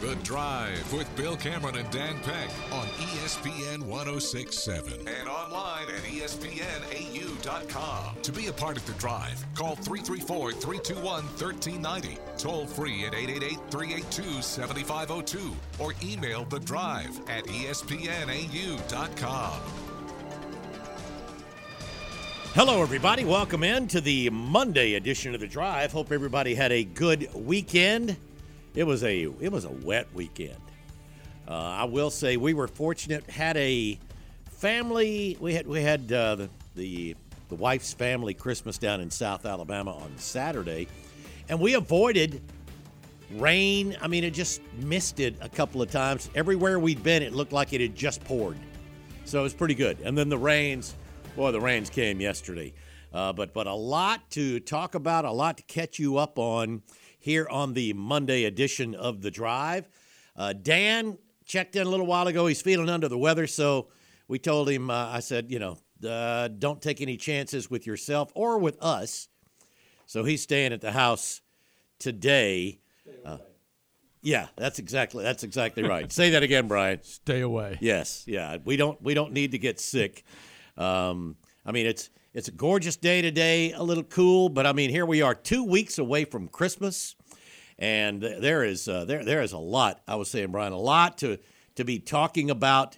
The Drive with Bill Cameron and Dan Peck on ESPN 1067 and online at ESPNAU.com. To be a part of The Drive, call 334 321 1390, toll free at 888 382 7502, or email The Drive at ESPNAU.com. Hello, everybody. Welcome in to the Monday edition of The Drive. Hope everybody had a good weekend. It was a it was a wet weekend. Uh, I will say we were fortunate. Had a family. We had we had uh, the, the the wife's family Christmas down in South Alabama on Saturday, and we avoided rain. I mean, it just missed it a couple of times. Everywhere we'd been, it looked like it had just poured. So it was pretty good. And then the rains, boy, the rains came yesterday. Uh, but but a lot to talk about, a lot to catch you up on here on the Monday edition of the Drive. Uh, Dan checked in a little while ago. He's feeling under the weather, so we told him. Uh, I said, you know, uh, don't take any chances with yourself or with us. So he's staying at the house today. Uh, yeah, that's exactly that's exactly right. Say that again, Bryan. Stay away. Yes, yeah. We don't we don't need to get sick. Um, I mean, it's it's a gorgeous day today, a little cool, but I mean, here we are, two weeks away from Christmas, and there is uh, there there is a lot. I was saying, Bryan, a lot to to be talking about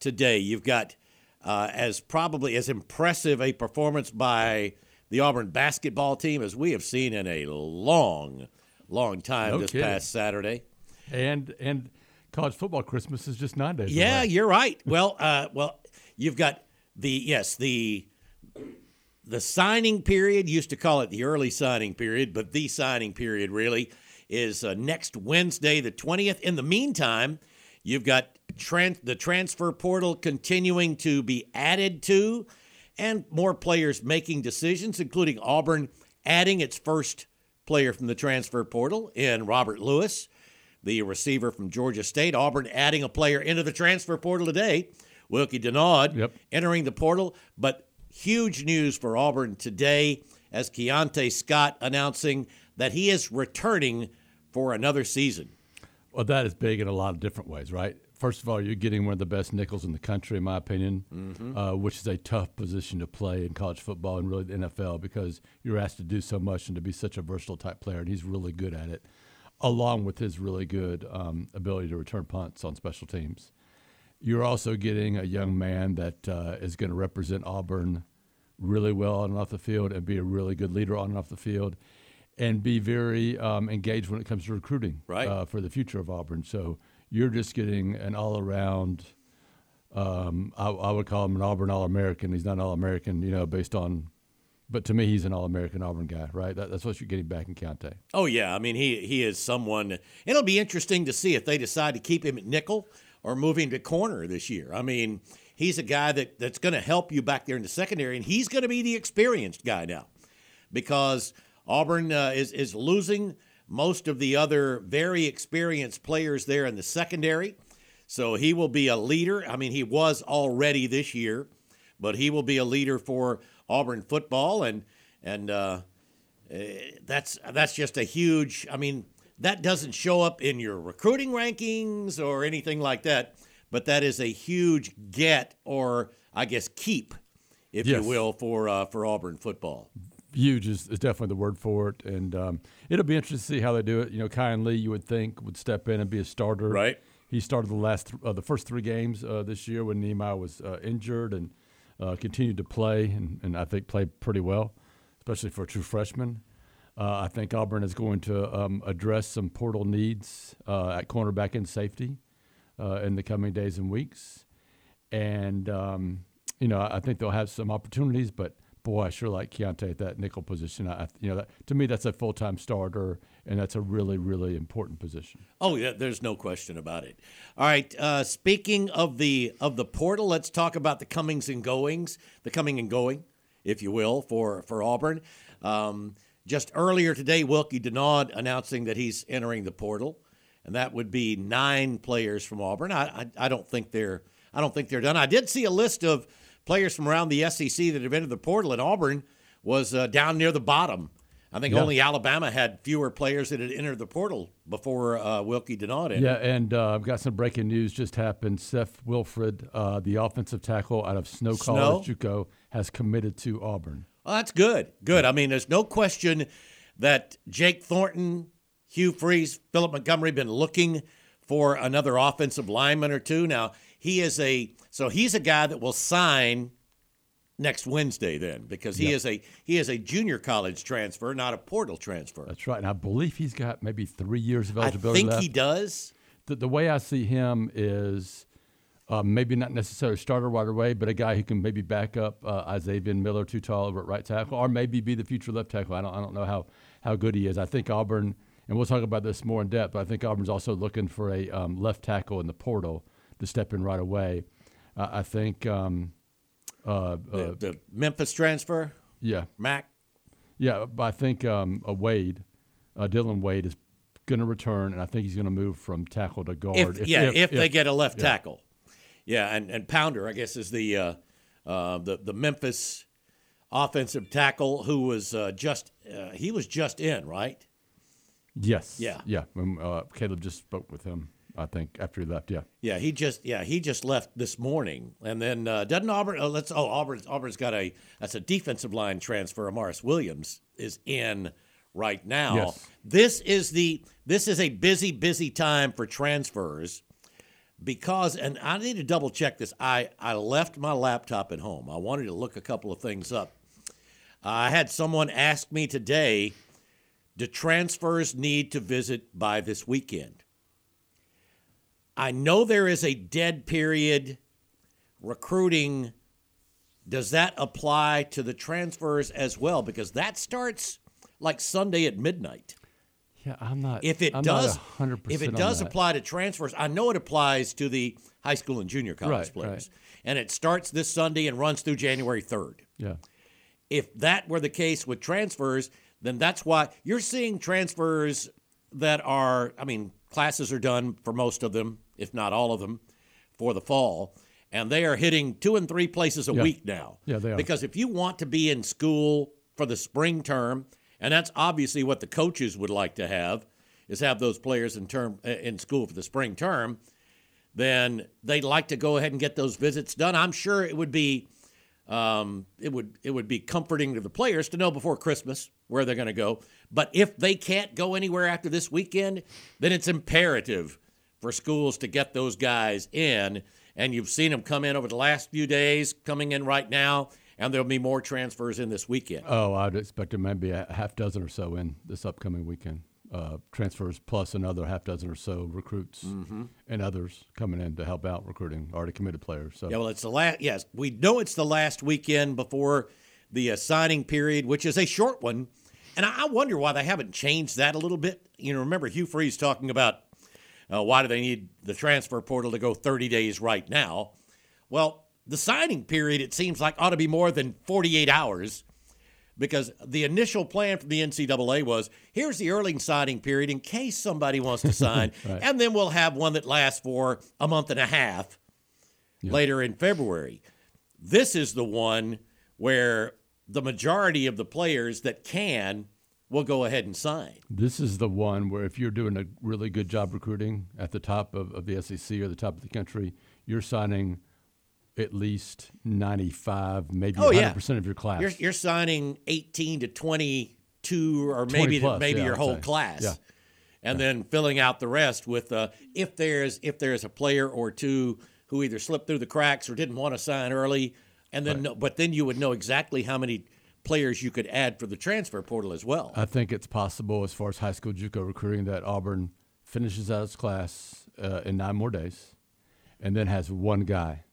today. You've got uh, as probably as impressive a performance by the Auburn basketball team as we have seen in a long, long time No this kidding. past Saturday. And and college football Christmas is just nine days Yeah, away. you're right. Well, uh, well, you've got the yes the the signing period used to call it the early signing period, but the signing period really is uh, next Wednesday, the twentieth. In the meantime, you've got the transfer portal continuing to be added to, and more players making decisions, including Auburn adding its first player from the transfer portal in Robert Lewis the receiver from Georgia State. Auburn adding a player into the transfer portal today, Wilky Denaud, Yep. entering the portal. But huge news for Auburn today as Keionta Scott announcing that he is returning for another season. Well, that is big in a lot of different ways, right? First of all, you're getting one of the best nickels in the country, in my opinion, Mm-hmm. uh, which is a tough position to play in college football and really the NFL because you're asked to do so much and to be such a versatile type player, and he's really good at it, along with his really good um, ability to return punts on special teams. You're also getting a young man that uh, is going to represent Auburn really well on and off the field and be a really good leader on and off the field and be very um, engaged when it comes to recruiting Right. uh, for the future of Auburn. So you're just getting an all around, um, I, I would call him an Auburn All American. He's not an All American, you know, based on, but to me, he's an All American Auburn guy, right? That, that's what you're getting back in Count Oh yeah, I mean he he is someone. It'll be interesting to see if they decide to keep him at nickel or moving to corner this year. I mean, he's a guy that that's going to help you back there in the secondary, and he's going to be the experienced guy now because Auburn uh, is is losing most of the other very experienced players there in the secondary. So he will be a leader. I mean, he was already this year, but he will be a leader for Auburn football, and and uh, that's that's just a huge. I mean, that doesn't show up in your recruiting rankings or anything like that, but that is a huge get or I guess keep, if Yes. you will, for uh, for Auburn football. Huge is, is definitely the word for it, and um, it'll be interesting to see how they do it. You know, Kayin Lee, you would think would step in and be a starter. Right. He started the last th- uh, the first three games uh, this year when Nehemiah was uh, injured and uh, continued to play, and, and I think played pretty well, especially for a true freshman. Uh, I think Auburn is going to um, address some portal needs uh, at cornerback and safety uh, in the coming days and weeks, and um, you know I think they'll have some opportunities, but boy, I sure like Keionta at that nickel position. I, you know, that, to me, that's a full time starter and that's a really, really important position. Oh yeah, there's no question about it. All right, uh, speaking of the of the portal, let's talk about the comings and goings, the coming and going, if you will, for for Auburn. Um, just earlier today, Wilky Denaud announcing that he's entering the portal, and that would be nine players from Auburn. I, I, I don't think they're I don't think they're done. I did see a list of players from around the SEC that have entered the portal, and Auburn was uh, down near the bottom. I think Yeah. only Alabama had fewer players that had entered the portal before uh, Wilky Denaud entered. Yeah, and uh, I've got some breaking news just happened. Seth Wilfred, uh, the offensive tackle out of Snow Snow? College, JUCO, has committed to Auburn. Well, that's good. Good. I mean, there's no question that Jake Thornton, Hugh Freeze, Philip Montgomery been looking for another offensive lineman or two. Now, he is a so he's a guy that will sign next Wednesday then because he Yep. is a he is a junior college transfer, not a portal transfer. That's right, and I believe he's got maybe three years of eligibility. I think left. he does. the, the way I see him is uh, maybe not necessarily starter right away, but a guy who can maybe back up uh, Izavion Miller too tall over at right tackle, or maybe be the future left tackle. I don't, I don't know how, how good he is. I think Auburn, and we'll talk about this more in depth, but I think Auburn's also looking for a um, left tackle in the portal to step in right away. Uh, I think, um, uh, The, uh, the Memphis transfer, yeah, Mac. yeah, but I think um, a Wade, uh, Dillon Wade is going to return, and I think he's going to move from tackle to guard. If, yeah, if, they get a left yeah. tackle. Yeah, and, and Pounder, I guess, is the uh, uh, the the Memphis offensive tackle who was uh, just uh, he was just in, right? Yes. Yeah. Yeah. Um, uh, Caleb just spoke with him. I think after he left. Yeah. Yeah, he just yeah he just left this morning, and then uh, doesn't Auburn? Oh, let's oh Auburn's Auburn's got a that's a defensive line transfer. Amaris Williams is in right now. Yes. This is the this is a busy busy time for transfers because and I need to double check this. I I left my laptop at home. I wanted to look a couple of things up. I had someone ask me today, do transfers need to visit by this weekend? I know there is a dead period recruiting. Does that apply to the transfers as well? Because that starts like Sunday at midnight. Yeah. I'm not. If it I'm does, not 100% if it does apply to transfers, I know it applies to the high school and junior college Right, players, right. and it starts this Sunday and runs through January third. Yeah. If that were the case with transfers, then that's why you're seeing transfers that are. I mean, classes are done for most of them, if not all of them, for the fall. And they are hitting two and three places a Yeah. week now. Yeah, they are. Because if you want to be in school for the spring term, and that's obviously what the coaches would like to have, is have those players in term uh, in school for the spring term, then they'd like to go ahead and get those visits done. I'm sure it would be um, it would it would be comforting to the players to know before Christmas where they're going to go. But if they can't go anywhere after this weekend, then it's imperative for schools to get those guys in. And you've seen them come in over the last few days, coming in right now, and there'll be more transfers in this weekend. Oh, I'd expect there maybe a half dozen or so in this upcoming weekend. Uh, transfers plus another half dozen or so recruits Mm-hmm. and others coming in to help out recruiting already committed players. So Yeah, well, it's the last. Yes, we know it's the last weekend before the uh, signing period, which is a short one, and I wonder why they haven't changed that a little bit. You know, remember Hugh Freeze talking about uh, why do they need the transfer portal to go 30 days right now? Well, the signing period it seems like ought to be more than 48 hours. Because the initial plan from the NCAA was here's the early signing period in case somebody wants to sign, Right. and then we'll have one that lasts for a month and a half later in February. This is the one where the majority of the players that can will go ahead and sign. This is the one where if you're doing a really good job recruiting at the top of, of the SEC or the top of the country, you're signing at least 95, maybe Oh, 100% yeah. of your class. You're, you're signing 18 to 22 or 20 maybe plus, maybe yeah, your whole class. Yeah. And then filling out the rest with uh, if there's if there's a player or two who either slipped through the cracks or didn't want to sign early, and then no, but then you would know exactly how many players you could add for the transfer portal as well. I think it's possible as far as high school JUCO recruiting that Auburn finishes out its class uh, in nine more days, and then has one guy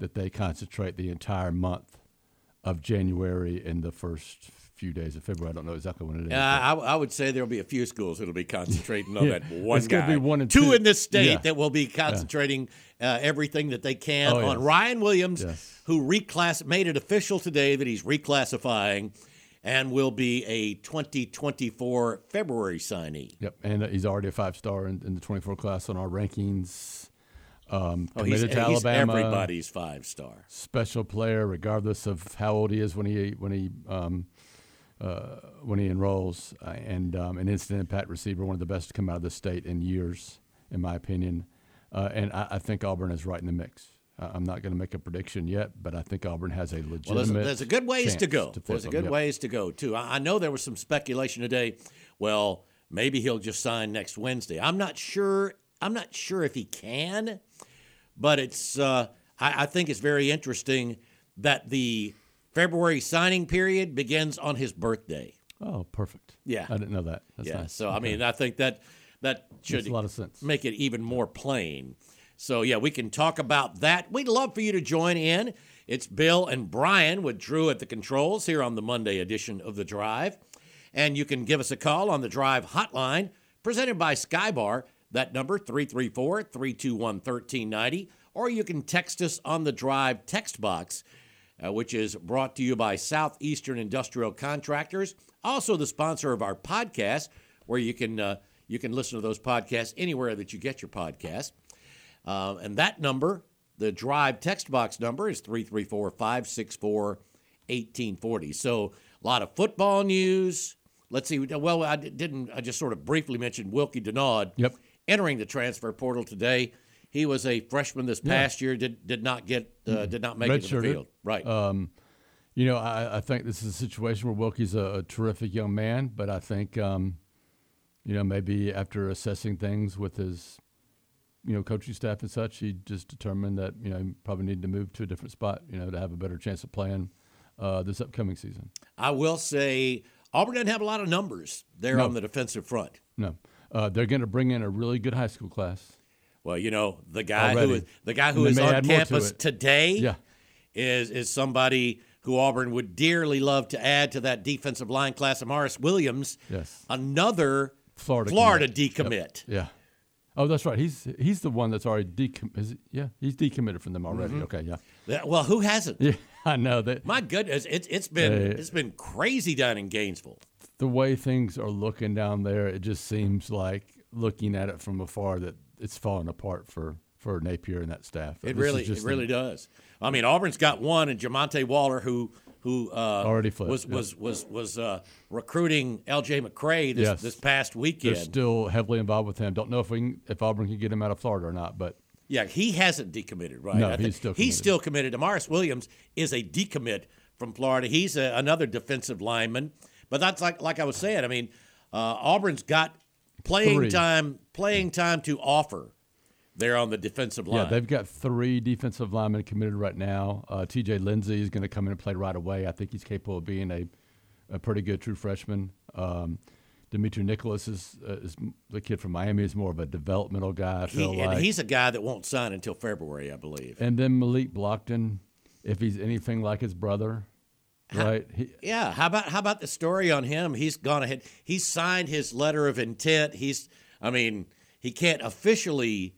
that they concentrate the entire month of January and the first few days of February. I don't know exactly when it is. Uh, I, I would say there'll be a few schools that'll be concentrating on Yeah. that one It's guy. be one and two two. in this state Yeah. that will be concentrating uh, everything that they can Oh, on yes. Ryan Williams, Yes. who reclass made it official today that he's reclassifying and will be a 2024 February signee. Yep, and uh, he's already a five star in, in the 24 class on our rankings. Um, Oh, he's, committed to he's everybody's five star. special player, regardless of how old he is when he when he um, uh, when he enrolls, uh, and um, an instant impact receiver, one of the best to come out of the state in years, in my opinion. Uh, and I, I think Auburn is right in the mix. Uh, I'm not going to make a prediction yet, but I think Auburn has a legitimate. Well, there's a, there's a good ways to go. flip there's a good yep. ways to go too. I, I know there was some speculation today. Well, maybe he'll just sign next Wednesday. I'm not sure. I'm not sure if he can, but it's. Uh, I, I think it's very interesting that the February signing period begins on his birthday. Oh, perfect. Yeah. I didn't know that. That's yeah. nice. So I mean, I think that that should Makes a lot of sense. make it even more plain. So yeah, we can talk about that. We'd love for you to join in. It's Bill and Bryan with Drew at the controls here on the Monday edition of the Drive, and you can give us a call on the Drive hotline presented by Skybar. That number 334-321-1390, or you can text us on the Drive text box uh, which is brought to you by Southeastern Industrial Contractors, also the sponsor of our podcast, where you can uh, you can listen to those podcasts anywhere that you get your podcast. Uh, and that number, the Drive text box number, is 334 564 1840. So a lot of football news. Let's see. Well, I didn't. I just sort of briefly mentioned Wilky Denaud Yep. Entering the transfer portal today. He was a freshman this past year. Did did not get uh, did not make it to the field. Right. Um, you know, I, I think this is a situation where Wilky's a, a terrific young man, but I think, um, you know, maybe after assessing things with his, you know, coaching staff and such, he just determined that you know he probably needed to move to a different spot, you know, to have a better chance of playing uh, this upcoming season. I will say Auburn doesn't have a lot of numbers there No. on the defensive front. No, uh, they're going to bring in a really good high school class. Well, you know the guy Already. who is the guy who is on more to campus today Yeah. is is somebody who Auburn would dearly love to add to that defensive line class. Morris Williams, Yes. another Florida Florida commit. Yep. decommit. Yeah. Oh, that's right. He's he's the one that's already decom- is it, Yeah, he's decommitted from them already. Mm-hmm. Okay, yeah. Well, who hasn't? Yeah, I know that. My goodness, it's it's been Uh, it's been crazy down in Gainesville. The way things are looking down there, it just seems like looking at it from afar that it's falling apart for for Napier and that staff. It This is really, it just really does. I mean, Auburn's got one, and Jamonte Waller, who who uh, Already flipped, was yep. was was was uh, recruiting L.J. McCray this, Yes. this past They're weekend. still heavily involved with him. Don't know if we can, if Auburn can get him out of Florida or not, but yeah, he hasn't decommitted, right? No, he's still he's committed. still committed. Amaris Williams is a decommit from Florida. He's a, another defensive lineman, but that's like like I was saying. I mean, uh, Auburn's got playing Three. time playing time to offer there on the defensive line. yeah, they've got three defensive linemen committed right now. Uh, T.J. Lindsey is going to come in and play right away. I think he's capable of being a, a pretty good true freshman. Um, Dimitri Nicholas is, uh, is the kid from Miami. is more of a developmental guy. I He- feel and like. he's a guy that won't sign until February, I believe. And then Malik Blockton, if he's anything like his brother, right? He, Yeah, how about how about the story on him? He's gone ahead. He signed his letter of intent. He's, I mean, he can't officially,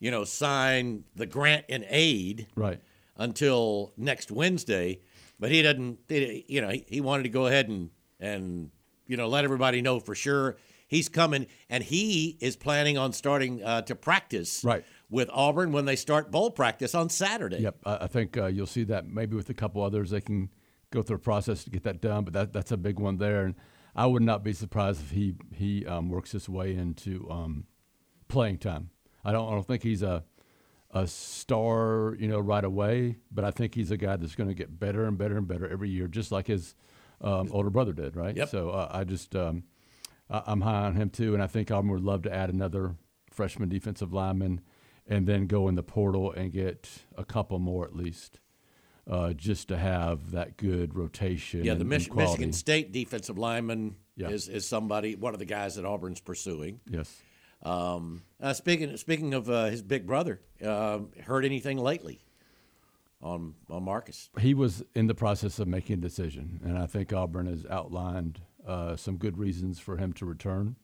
you know, sign the grant and aid right. until next Wednesday. But he doesn't. he- You know, he, he wanted to go ahead and and you know let everybody know for sure he's coming, and he is planning on starting uh, to practice Right. with Auburn when they start bowl practice on Saturday. Yep. I, I think uh, you'll see that maybe with a couple others, they can go through a process to get that done. But that, that's a big one there, and I would not be surprised if he he um, works his way into um, playing time. I don't I don't think he's a a star, you know, right away, but I think he's a guy that's going to get better and better and better every year, just like his um, older brother did, right? Yep. So uh, I just um, I, I'm high on him too, and I think Auburn would love to add another freshman defensive lineman, and then go in the portal and get a couple more at least, uh, just to have that good rotation. Yeah, the and- Mich- and. Michigan State defensive lineman Yeah. is, is somebody, one of the guys that Auburn's pursuing. Yes. Um, uh, speaking speaking of uh, his big brother, uh, heard anything lately? on on Marcus. He was in the process of making a decision, and I think Auburn has outlined uh, some good reasons for him to return.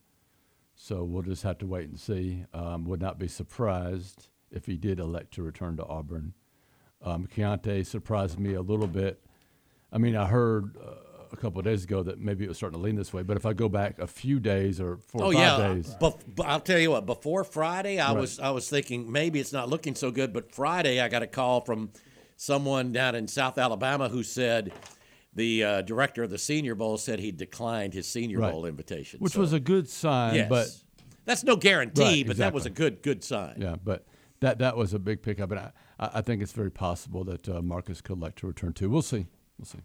So we'll just have to wait and see. Um, would not be surprised if he did elect to return to Auburn. Um, Keionta surprised me a little bit. I mean, I heard uh, a couple of days ago that maybe it was starting to lean this way, but if I go back a few days or four oh or five yeah, days, Bef- I'll tell you what. Before Friday, I Right. was I was thinking maybe it's not looking so good. But Friday, I got a call from someone down in South Alabama who said the uh, director of the Senior Bowl said he declined his Senior Right. Bowl invitation, which So, was a good sign, yes. but that's no guarantee, Right, but that was a good good sign. Yeah, but that that was a big pickup, and I, I I think it's very possible that uh, Marcus could elect to return too. We'll see. We'll see.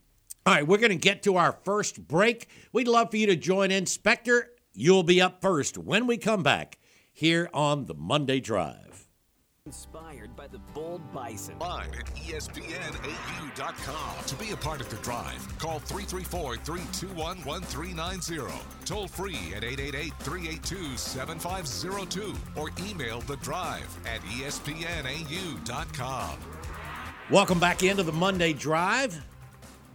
All right, we're going to get to our first break. We'd love for you to join in. Spectre, you'll be up first when we come back here on the Monday Drive. Inspired by the bold bison. Online at ESPNAU.com. To be a part of the drive, call 334 321 1390. Toll free at 888 382 7502 or email the drive at ESPNAU.com. Welcome back into the Monday Drive.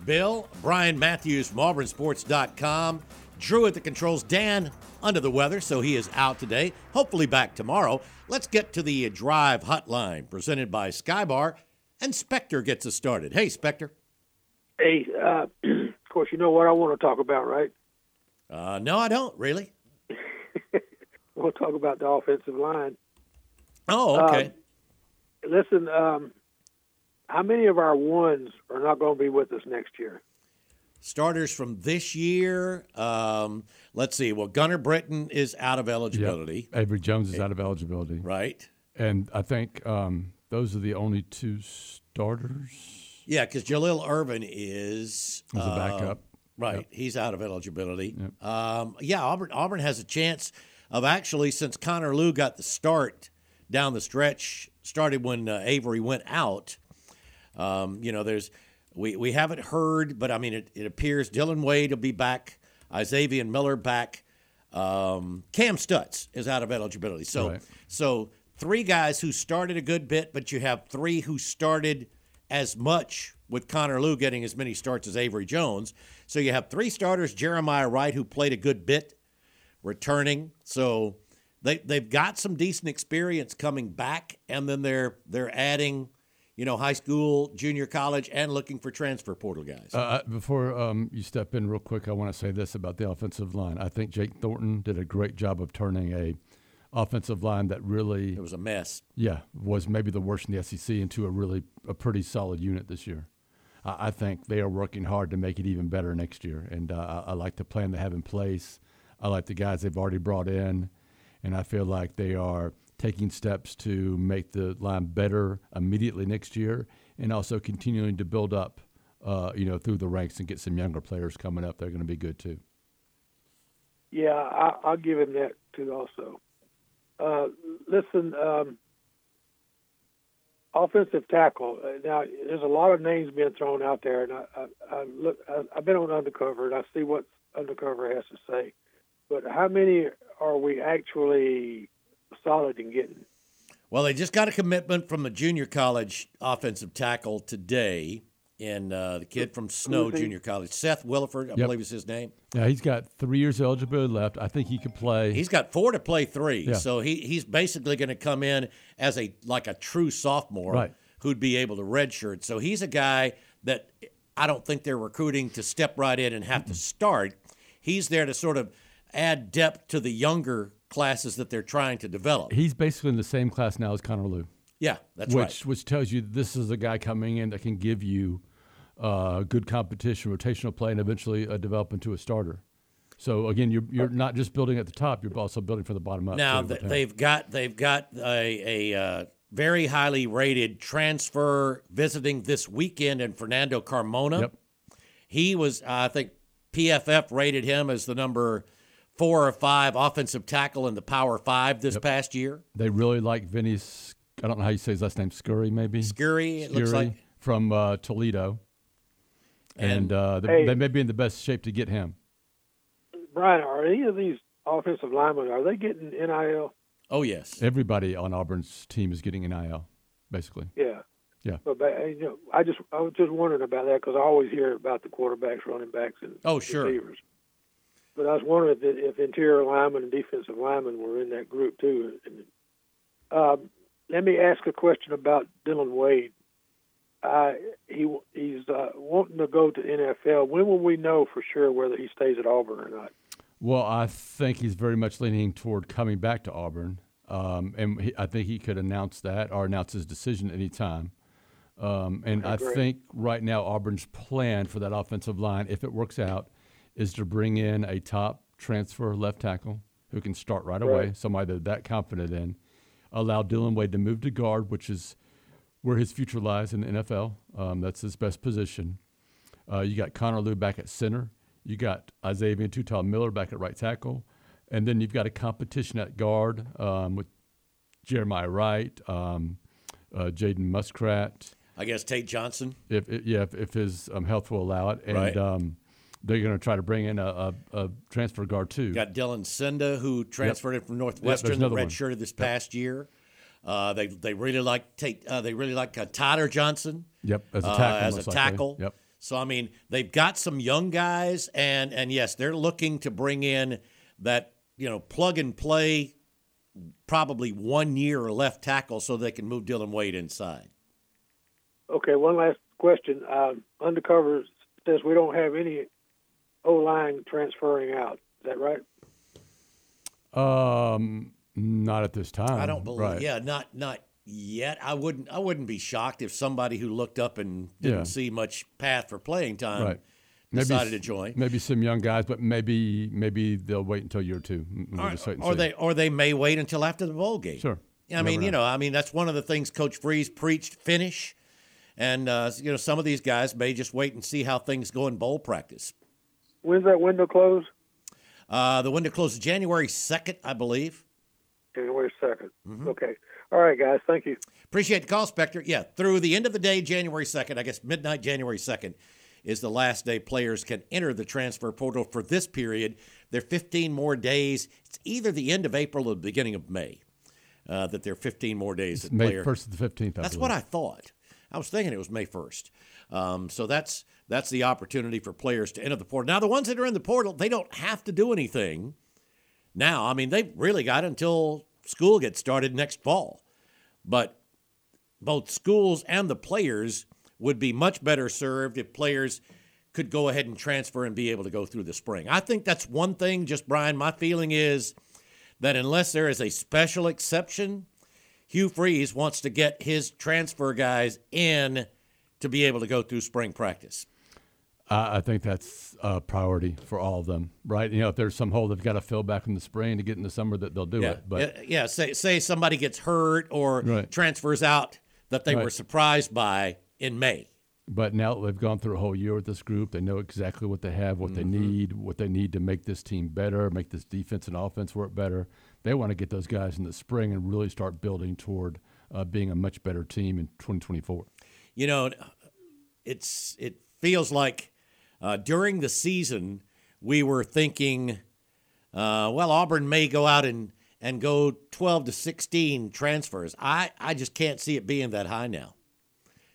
Bill, Bryan Matthews from AuburnSports.com. Drew at the controls. Dan under the weather, so he is out today. Hopefully back tomorrow. Let's get to the Drive Hotline presented by Skybar, and Spectre gets us started. Hey, Spectre. Hey, uh, of course, you know what I want to talk about, right? Uh, no, I don't really. we'll talk about the offensive line. Oh, okay. Listen, um, how many of our ones are not going to be with us next year? Starters from this year. Um, let's see. Well, Gunnar Britton is out of eligibility, Avery Jones is out of eligibility, right? and I think um, those are the only two starters. Yeah, because Jalil Irvin is As a uh, backup. Right, he's out of eligibility. Um, yeah, Auburn Auburn has a chance of actually since Connor Lew got the start down the stretch, started when uh, Avery went out. Um, you know, there's we, we haven't heard, but I mean, it, it appears Dillon Wade will be back, Izavion Miller back, um, Kam Stutts is out of eligibility. So Right. so three guys who started a good bit, but you have three who started as much with Connor Lew getting as many starts as Avery Jones. So you have three starters, Jeremiah Wright, who played a good bit, returning. So they they've got some decent experience coming back, and then they're they're adding, you know, high school, junior college, and looking for transfer portal guys. Uh, uh, before um, you step in real quick, I want to say this about the offensive line. I think Jake Thornton did a great job of turning a offensive line that really it was a mess. yeah, was maybe the worst in the SEC into a really a pretty solid unit this year. I, I think they are working hard to make it even better next year, and uh, I, I like the plan they have in place. I like the guys they've already brought in, and I feel like they are taking steps to make the line better immediately next year, and also continuing to build up, uh, you know, through the ranks and get some younger players coming up. They're going to be good too. Yeah, I, I'll give him that too. Also, uh, listen, um, offensive tackle. Uh, now, there's a lot of names being thrown out there, and I, I, I look. I, I've been on undercover, and I see what undercover has to say. But how many are we actually solid in getting? Well, they just got a commitment from a junior college offensive tackle today, and uh, the kid from Snow Junior College, Seth Williford, I Yep. believe is his name. Yeah, he's got three years of eligibility left. I think he could play. He's got four to play three, Yeah. so he he's basically going to come in as a like a true sophomore Right. who'd be able to redshirt. So he's a guy that I don't think they're recruiting to step right in and have to start. He's there to sort of add depth to the younger classes that they're trying to develop. he's basically in the same class now as Connor Lew. Yeah, that's which right. which tells you this is a guy coming in that can give you uh, good competition, rotational play, and eventually uh, develop into a starter. So again, you're you're not just building at the top; you're also building from the bottom up. Now too, th- with him. they've got they've got a, a uh, very highly rated transfer visiting this weekend in Fernando Carmona. Yep. He was, I think, PFF rated him as the number four or five offensive tackle in the Power Five this past year. they really like Vinny. I don't know how you say his last name. Scurry, maybe. Scurry, it looks Scurry like. from uh, Toledo, and, And- uh, they, Hey. they may be in the best shape to get him. Bryan, are any of these offensive linemen are they getting NIL? Oh yes, Everybody on Auburn's team is getting NIL, basically. Yeah. Yeah. But you know, I just I was just wondering about that because I always hear about the quarterbacks, running backs, and oh sure. receivers. But I was wondering if, if interior linemen and defensive linemen were in that group too. Um, let me ask a question about Dillon Wade. Uh, he he's uh, wanting to go to NFL. When will we know for sure whether he stays at Auburn or not? Well, I think he's very much leaning toward coming back to Auburn, um, and he, I think he could announce that or announce his decision anytime. Um, and I think right now Auburn's plan for that offensive line, if it works out, is to bring in a top transfer left tackle who can start right, away, Right. somebody they're that confident in. Allow Dillon Wade to move to guard, which is where his future lies in the NFL. Um, that's his best position. Uh, you got Connor Lew back at center. You got Izavion Tutal Miller back at right tackle. And then you've got a competition at guard um, with Jeremiah Wright, um, uh, Jaden Muskrat, I guess Tate Johnson. if, if yeah, if, if his um, health will allow it. And Right. um, they're going to try to bring in a, a, a transfer guard too. Got Dylan Senda, who transferred in from Northwestern, the redshirted this past year. Uh, they they really like Tate. Uh, they really like uh, Tyler Johnson. Yep, as a uh, tackle. as a most likely. tackle. Yep. So I mean, they've got some young guys, and and yes, they're looking to bring in that you know plug and play, probably one year left tackle, so they can move Dillon Wade inside. Okay, one last question. Um, undercover says we don't have any O line transferring out. Is that right? Um, not at this time. I don't believe. Right. Yeah, not not yet. I wouldn't. I wouldn't be shocked if somebody who looked up and didn't Yeah. see much path for playing time Right. decided to join. Maybe some young guys, but maybe maybe they'll wait until year two. We'll or, just wait and or see. they or they may wait until after the bowl game. Sure. I mean, Never you know. know, I mean that's one of the things Coach Freeze preached: finish. And uh, you know, some of these guys may just wait and see how things go in bowl practice. When's that window close? Uh, the window closes January second, I believe. January 2nd. Mm-hmm. Okay. All right, guys. Thank you. Appreciate the call, Spectre. Yeah, through the end of the day, January 2nd, I guess midnight, January 2nd, is the last day players can enter the transfer portal for this period. There are 15 more days. It's either the end of April or the beginning of May uh, that there are 15 more days. that May player- first to the fifteenth. That's what I thought. I was thinking it was May 1st. Um, so that's that's the opportunity for players to enter the portal. Now, the ones that are in the portal, they don't have to do anything now. I mean, they've really got until school gets started next fall. But both schools and the players would be much better served if players could go ahead and transfer and be able to go through the spring. I think that's one thing, just Bryan, my feeling is that unless there is a special exception, Hugh Freeze wants to get his transfer guys in to be able to go through spring practice. I, I think that's a priority for all of them, right? You know, if there's some hole they've got to fill back in the spring to get in the summer, that they'll do yeah, it. But yeah, say say somebody gets hurt or Right. transfers out that they were surprised by in May. But now that they've gone through a whole year with this group, they know exactly what they have, what they need, what they need to make this team better, make this defense and offense work better. They want to get those guys in the spring and really start building toward uh, being a much better team in 2024. you know, it's it feels like uh, during the season we were thinking, uh, well, Auburn may go out and and go 12 to 16 transfers. I I just can't see it being that high now.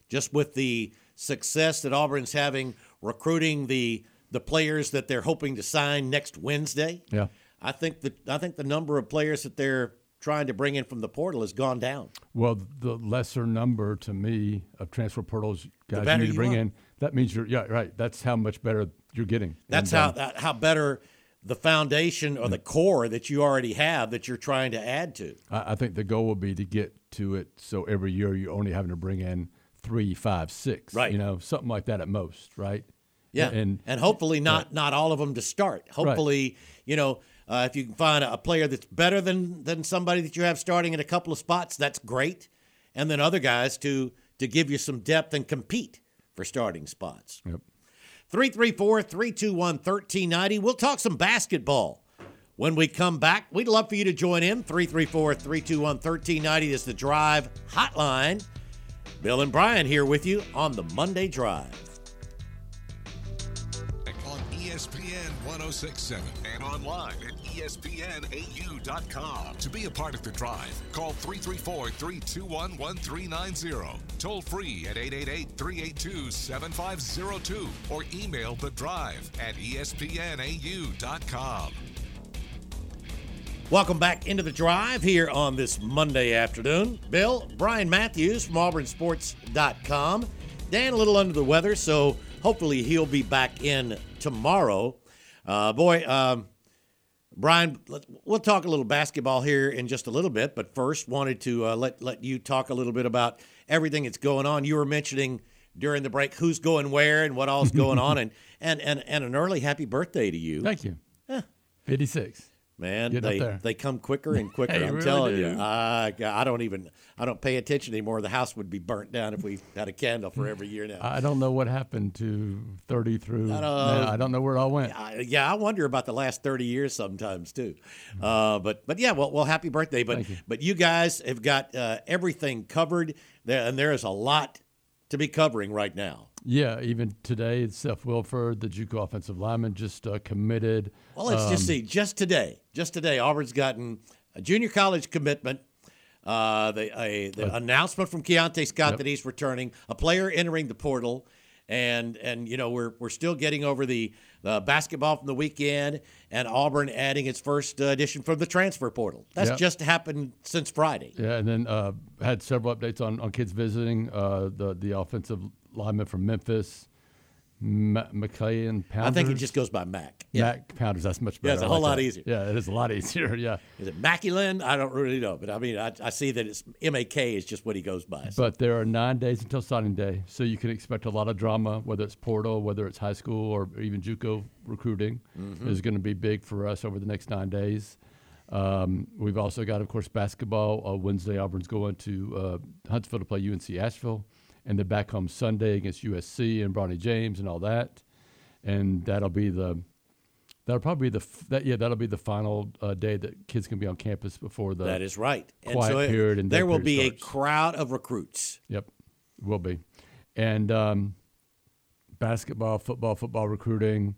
Just with the success that Auburn's having recruiting the the players that they're hoping to sign next Wednesday. Yeah. I think the I think the number of players that they're trying to bring in from the portal has gone down. Well, the lesser number to me of transfer portals guys you need to bring in, that means you're yeah right. That's how much better you're getting. That's And, how um, that, how better the foundation or the core that you already have that you're trying to add to. I, I think the goal will be to get to it so every year you're only having to bring in three, five, six, Right. You know, something like that at most, right? Yeah, and and hopefully not not all of them to start. Hopefully, you know, uh, if you can find a, a player that's better than than somebody that you have starting in a couple of spots, that's great. And then other guys to to give you some depth and compete for starting spots. Yep. 334 321 1390. We'll talk some basketball when we come back. We'd love for you to join in. 334 321 1390 is the drive hotline. Bill and Bryan here with you on the Monday Drive. On ESPN 1067 and online at ESPNAU.com. To be a part of the drive, call 334 321 1390. Toll free at 888 382 7502 or email the drive at ESPNAU.com. Welcome back into the drive here on this Monday afternoon. Bill, Bryan Matthews from AuburnSports.com. Dan, a little under the weather, so hopefully he'll be back in tomorrow. Uh, boy, um, Bryan, let, we'll talk a little basketball here in just a little bit, but first, wanted to uh, let let you talk a little bit about everything that's going on. You were mentioning during the break who's going where and what all's going on, and, and and and an early happy birthday to you. Thank you. 56. Man, Getting they they come quicker and quicker. I'm really telling do. you, I I don't even I don't pay attention anymore. The house would be burnt down if we had a candle for every year now. I don't know what happened to 30 through. I don't now. I don't know where it all went. I, yeah, I wonder about the last thirty years sometimes too. Uh, but but yeah, well, well, happy birthday! But you. but you guys have got uh, everything covered there, and there is a lot to be covering right now. Yeah, even today, Seth Wilfred, the JUCO offensive lineman, just uh, committed. Well, let's Um, just see. Just today, just today, Auburn's gotten a junior college commitment. Uh, the a, the announcement from Keionta Scott Yep. that he's returning, a player entering the portal, and and you know we're we're still getting over the uh, basketball from the weekend, and Auburn adding its first uh, edition from the transfer portal. That's Yep. just happened since Friday. Yeah, and then uh, had several updates on, on kids visiting. Uh, the the offensive lineman from Memphis, M- Pounders. I think it just goes by Mac. Yeah. Mac Pounders. That's much better. Yeah, it's a whole like lot that. easier. Yeah, it is a lot easier. Yeah, Is it Maculin? I don't really know, but I mean, I, I see that it's M A K is just what he goes by. So. but there are nine days until signing day, so you can expect a lot of drama, whether it's portal, whether it's high school, or even JUCO recruiting Mm-hmm. is going to be big for us over the next nine days. Um, we've also got, of course, basketball. Uh, Wednesday, Auburn's going to uh, Huntsville to play UNC Asheville, and then back home Sunday against USC and Bronny James and all that. And that'll be the that'll probably be the that yeah that'll be the final uh, day that kids can be on campus before the that is right. And quiet so it- period and there will be starts. a crowd of recruits. Yep, will be. And um, basketball, football, football recruiting,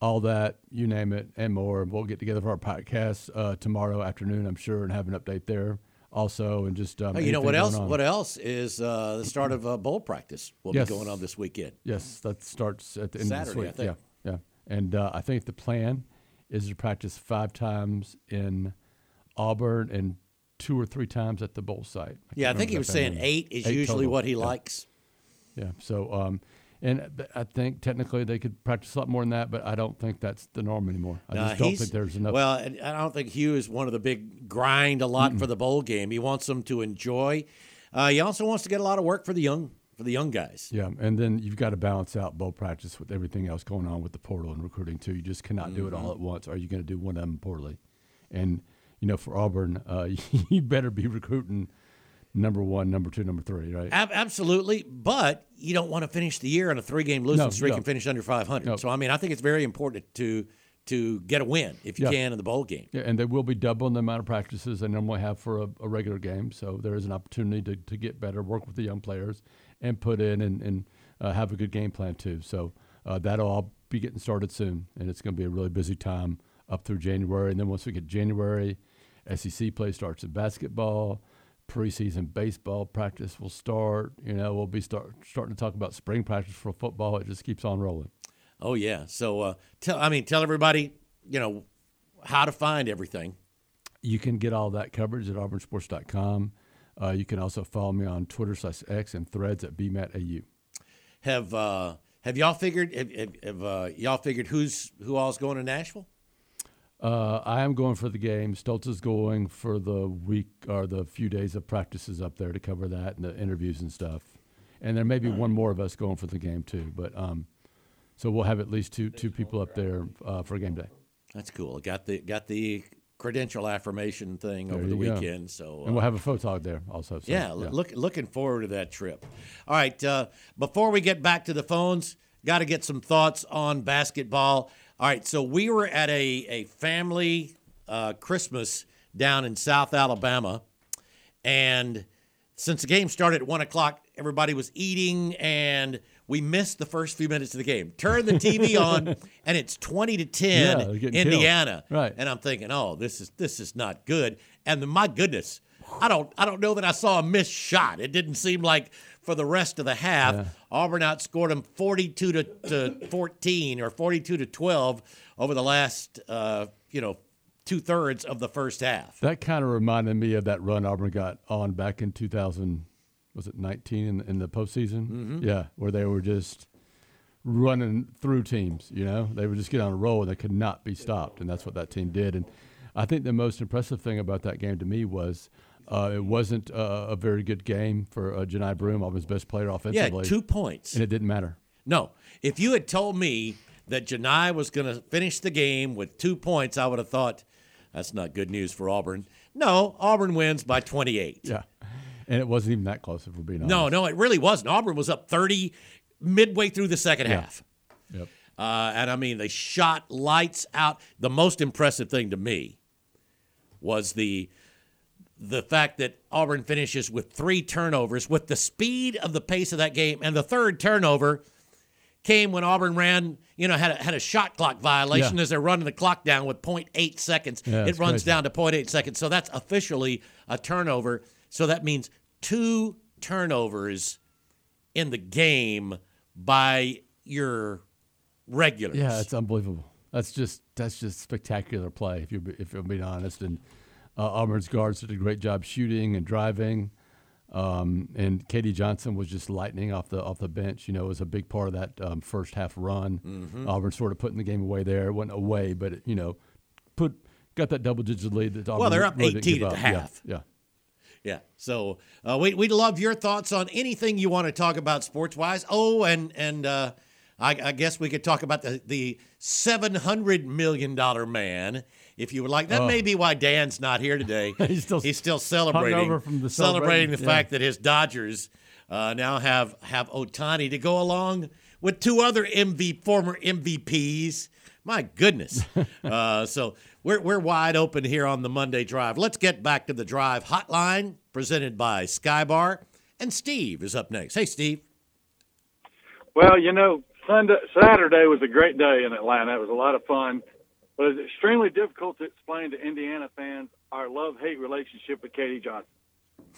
all that, you name it, and more. We'll get together for our podcast uh, tomorrow afternoon, I'm sure, and have an update there also. And just um, Oh, you know what else? on. What else is uh, the start of uh, bowl practice? Will Yes. be going on this weekend. Yes, that starts at the end of Saturday, I this week. think. Yeah, yeah. And uh, I think the plan is to practice five times in Auburn and two or three times at the bowl site. Yeah, I think he was saying eight is Eight usually total. what he Yeah. likes. Yeah. So, um, and I think technically they could practice a lot more than that, but I don't think that's the norm anymore. I just don't think there's enough. Well, I don't think Hugh is one of the big grind a lot for the bowl game. He wants them to enjoy. Uh, he also wants to get a lot of work for the young for the young guys. yeah, and then you've got to balance out bowl practice with everything else going on with the portal and recruiting too. You just cannot do it Mm-hmm. all at once, or you're going to do one of them poorly. And you know, for Auburn, uh, you better be recruiting number one, number two, number three, right? Ab- absolutely, but you don't want to finish the year on a three-game losing No, streak no. and finish under 500. No. So I mean, I think it's very important to to get a win if you Yeah. can in the bowl game. Yeah, and they will be doubling the amount of practices they normally have for a, a regular game. So there is an opportunity to, to get better, work with the young players, and put in and, and uh, have a good game plan too. So uh, that'll all be getting started soon, and it's going to be a really busy time up through January. And then once we get January, SEC play starts in basketball. Preseason baseball practice will start. You know, we'll be start starting to talk about spring practice for football. It just keeps on rolling. Oh yeah. So uh, tell I mean tell everybody you know how to find everything. You can get all that coverage at auburnsports.com. Uh, you can also follow me on Twitter slash X and threads at BMATAU. Have uh, have y'all figured have, have, have uh, y'all figured who's who all's going to Nashville? Uh, I am going for the game. Stoltz is going for the week or the few days of practices up there to cover that and the interviews and stuff. And there may be one more of us going for the game too. But um, so we'll have at least two two people up there uh, for a game day. That's cool. Got the got the credential affirmation thing over the you go. weekend. So And we'll have a photog there also. So, Yeah, look looking forward to that trip. All right, uh, before we get back to the phones, got to get some thoughts on basketball. All right, so we were at a a family uh, Christmas down in South Alabama, and since the game started at one o'clock, everybody was eating and we missed the first few minutes of the game. Turn the TV on and it's twenty to ten, they're Indiana. killed. Right. And I'm thinking, oh, this is this is not good. And then, my goodness, I don't I don't know that I saw a missed shot. It didn't seem like for the rest of the half, Auburn outscored them 42 to, to 14 or 42 to 12 over the last uh, you know two thirds of the first half. That kind of reminded me of that run Auburn got on back in 2000, was it 19 in, in the postseason? Mm-hmm. Yeah, where they were just running through teams. You know, they would just get on a roll and they could not be stopped, and that's what that team did. And I think the most impressive thing about that game to me was. Uh, it wasn't uh, a very good game for uh, Johni Broome, Auburn's best player offensively. Yeah, two points. and it didn't matter. No, if you had told me that Janai was going to finish the game with two points, I would have thought that's not good news for Auburn. No, Auburn wins by 28. Yeah, and it wasn't even that close if we're being honest. No, no, it really wasn't. Auburn was up 30 midway through the second half. Yep. Uh, and I mean, they shot lights out. The most impressive thing to me was the the fact that Auburn finishes with three turnovers with the speed of the pace of that game. And the third turnover came when Auburn ran, you know, had a, had a shot clock violation Yeah. as they're running the clock down with 0.8 seconds. Yeah, it runs crazy. down to 0.8 seconds. So that's officially a turnover. So that means two turnovers in the game by your regulars. Yeah, it's unbelievable. That's just that's just spectacular play. If you if you're being honest, and uh, Auburn's guards did a great job shooting and driving, um, and KD Johnson was just lightning off the off the bench. You know, was a big part of that um, first half run. Mm-hmm. Auburn sort of putting the game away there. It wasn't away, but it, you know, put got that double digit lead. That Auburn they're up really 18 give at the up. Yeah, half. Yeah. Yeah. So uh, we we'd love your thoughts on anything you want to talk about sports wise. Oh, and and uh, I, I guess we could talk about the the seven hundred million dollar man if you would like. That may be why Dan's not here today. Oh. He's still he's still celebrating hungover from the celebrating the celebrating, fact that his Dodgers uh, now have have Ohtani to go along with two other MV former MVPs. My goodness. uh, so we're, we're wide open here on the Monday Drive. Let's get back to the Drive hotline presented by Skybar. And Steve is up next. Hey, Steve. Well, you know, Sunday, Saturday was a great day in Atlanta. It was a lot of fun, but it's extremely difficult to explain to Indiana fans our love-hate relationship with KD Johnson.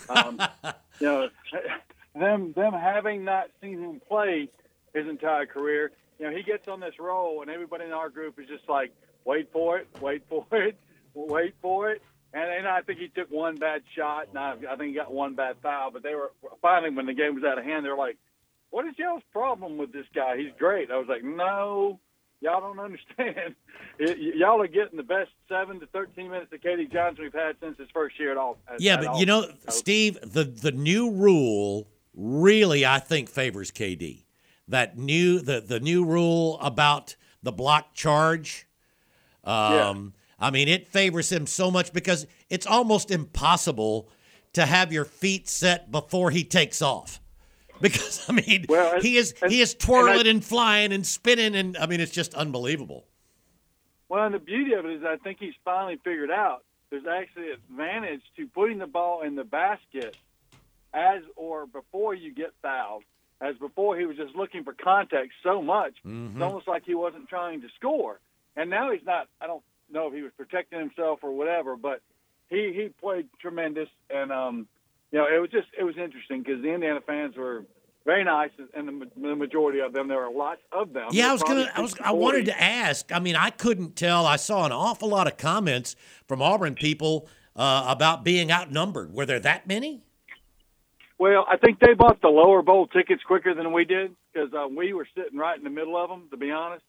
Um, you know, them them having not seen him play his entire career. You know, he gets on this roll, and everybody in our group is just like, "Wait for it, wait for it, wait for it." And, and I think he took one bad shot, and I, I think he got one bad foul. But they were finally, when the game was out of hand, they were like, what is y'all's problem with this guy? He's great. I was like, no, y'all don't understand. Y- y'all are getting the best seven to thirteen minutes of KD Johnson we've had since his first year at all. at- Yeah, but you know, Steve, the the new rule really, I think, favors KD. That new the the new rule about the block charge. Um, I mean, it favors him so much because it's almost impossible to have your feet set before he takes off. Because I mean, Well, and- he is and- he is and I- twirling and flying and spinning, and I mean, it's just unbelievable. Well, and the beauty of it is, I think he's finally figured out there's actually an advantage to putting the ball in the basket as or before you get fouled. As before, he was just looking for contact so much, it's almost like he wasn't trying to score. And now he's not. I don't know if he was protecting himself or whatever, but he he played tremendous. And um, you know, it was just it was interesting because the Indiana fans were very nice, and the, the majority of them, there were lots of them. Yeah, I was gonna. I was. 60, I wanted to ask. I mean, I couldn't tell. I saw an awful lot of comments from Auburn people uh, about being outnumbered. Were there that many? Well, I think they bought the lower bowl tickets quicker than we did because uh, we were sitting right in the middle of them. To be honest,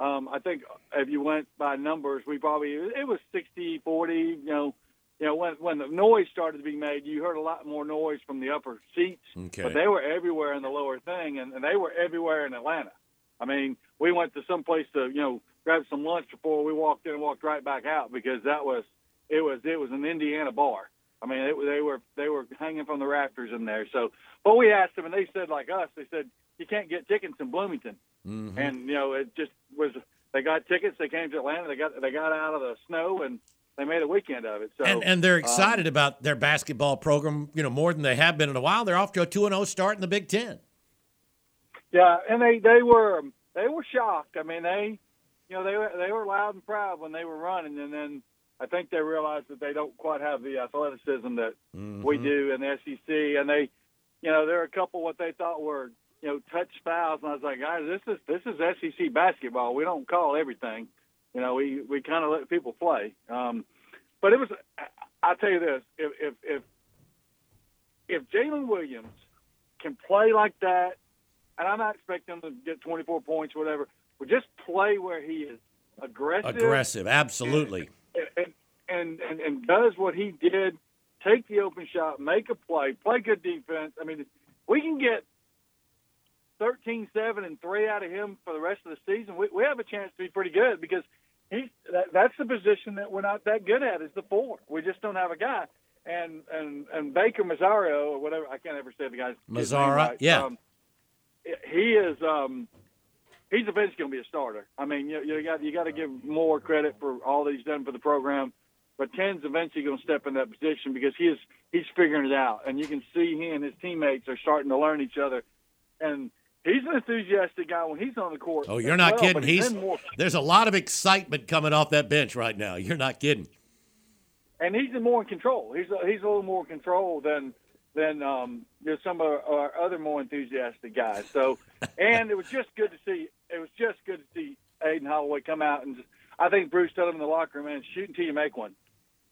um, I think if you went by numbers, we probably it was 60, 40, You know, you know when when the noise started to be made, you heard a lot more noise from the upper seats. Okay. But they were everywhere in the lower thing, and, and they were everywhere in Atlanta. I mean, we went to some place to you know grab some lunch before we walked in and walked right back out because that was it was it was an Indiana bar. I mean, it, they were they were hanging from the rafters in there. So, but we asked them, and they said like us, they said you can't get tickets in Bloomington, mm-hmm. and you know it just was. They got tickets. They came to Atlanta. They got they got out of the snow, and they made a weekend of it. So and, and they're um, excited about their basketball program, you know, more than they have been in a while. They're off to a two and zero start in the Big Ten. Yeah, and they they were they were shocked. I mean, they you know they were they were loud and proud when they were running, and then I think they realized that they don't quite have the athleticism that Mm-hmm. we do in the SEC, and they you know there are a couple what they thought were you know touch fouls, and I was like, guys, this is this is SEC basketball. We don't call everything. You know, we we kind of let people play. Um, but it was. I tell you this: if if if, if Jaylin Williams can play like that, and I'm not expecting him to get 24 points or whatever, but just play where he is aggressive, Aggressive, absolutely. and and and, and does what he did, take the open shot, make a play, play good defense. I mean, we can get 13, 7, and 3 out of him for the rest of the season. We, we have a chance to be pretty good because he's that, that's the position that we're not that good at is the four. We just don't have a guy. And and and Baker Mazzario or whatever I can't ever say the guy's Mazzara, right. yeah. Um, he is um he's eventually going to be a starter. I mean, you, you got you got to give more credit for all that he's done for the program, but Ken's eventually going to step in that position because he is he's figuring it out, and you can see he and his teammates are starting to learn each other, and he's an enthusiastic guy when he's on the court. Oh, you're not well, kidding. He's, He's there's a lot of excitement coming off that bench right now. You're not kidding. and he's more in control. He's a, he's a little more in control than than um, there's some of our other more enthusiastic guys. So, and it was just good to see. It was just good to see Aden Holloway come out and just, I think Bruce told him in the locker room, man, shoot until you make one.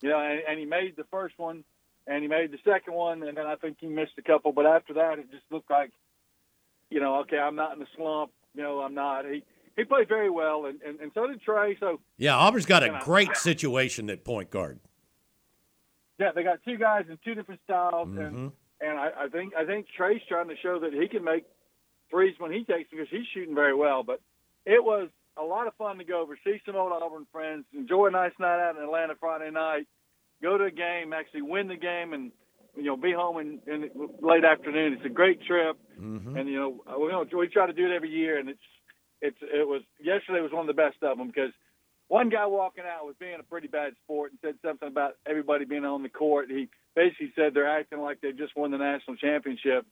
You know, and, and he made the first one, and he made the second one, and then I think he missed a couple. But after that, it just looked like, you know, okay, I'm not in the slump. You know, I'm not. He he played very well, and, and, and so did Trey. So Yeah, Auburn's got a great situation at point guard. Yeah, they got two guys in two different styles, Mm-hmm. and and I, I think I think Trey's trying to show that he can make threes when he takes because he's shooting very well. But it was a lot of fun to go over, see some old Auburn friends, enjoy a nice night out in Atlanta Friday night, go to a game, actually win the game, and you know be home in, in late afternoon. It's a great trip, mm-hmm. and you know uh, we don't, we try to do it every year, and it's it's it was yesterday was one of the best of them because one guy walking out was being a pretty bad sport and said something about everybody being on the court. He basically said they're acting like they just won the national championship.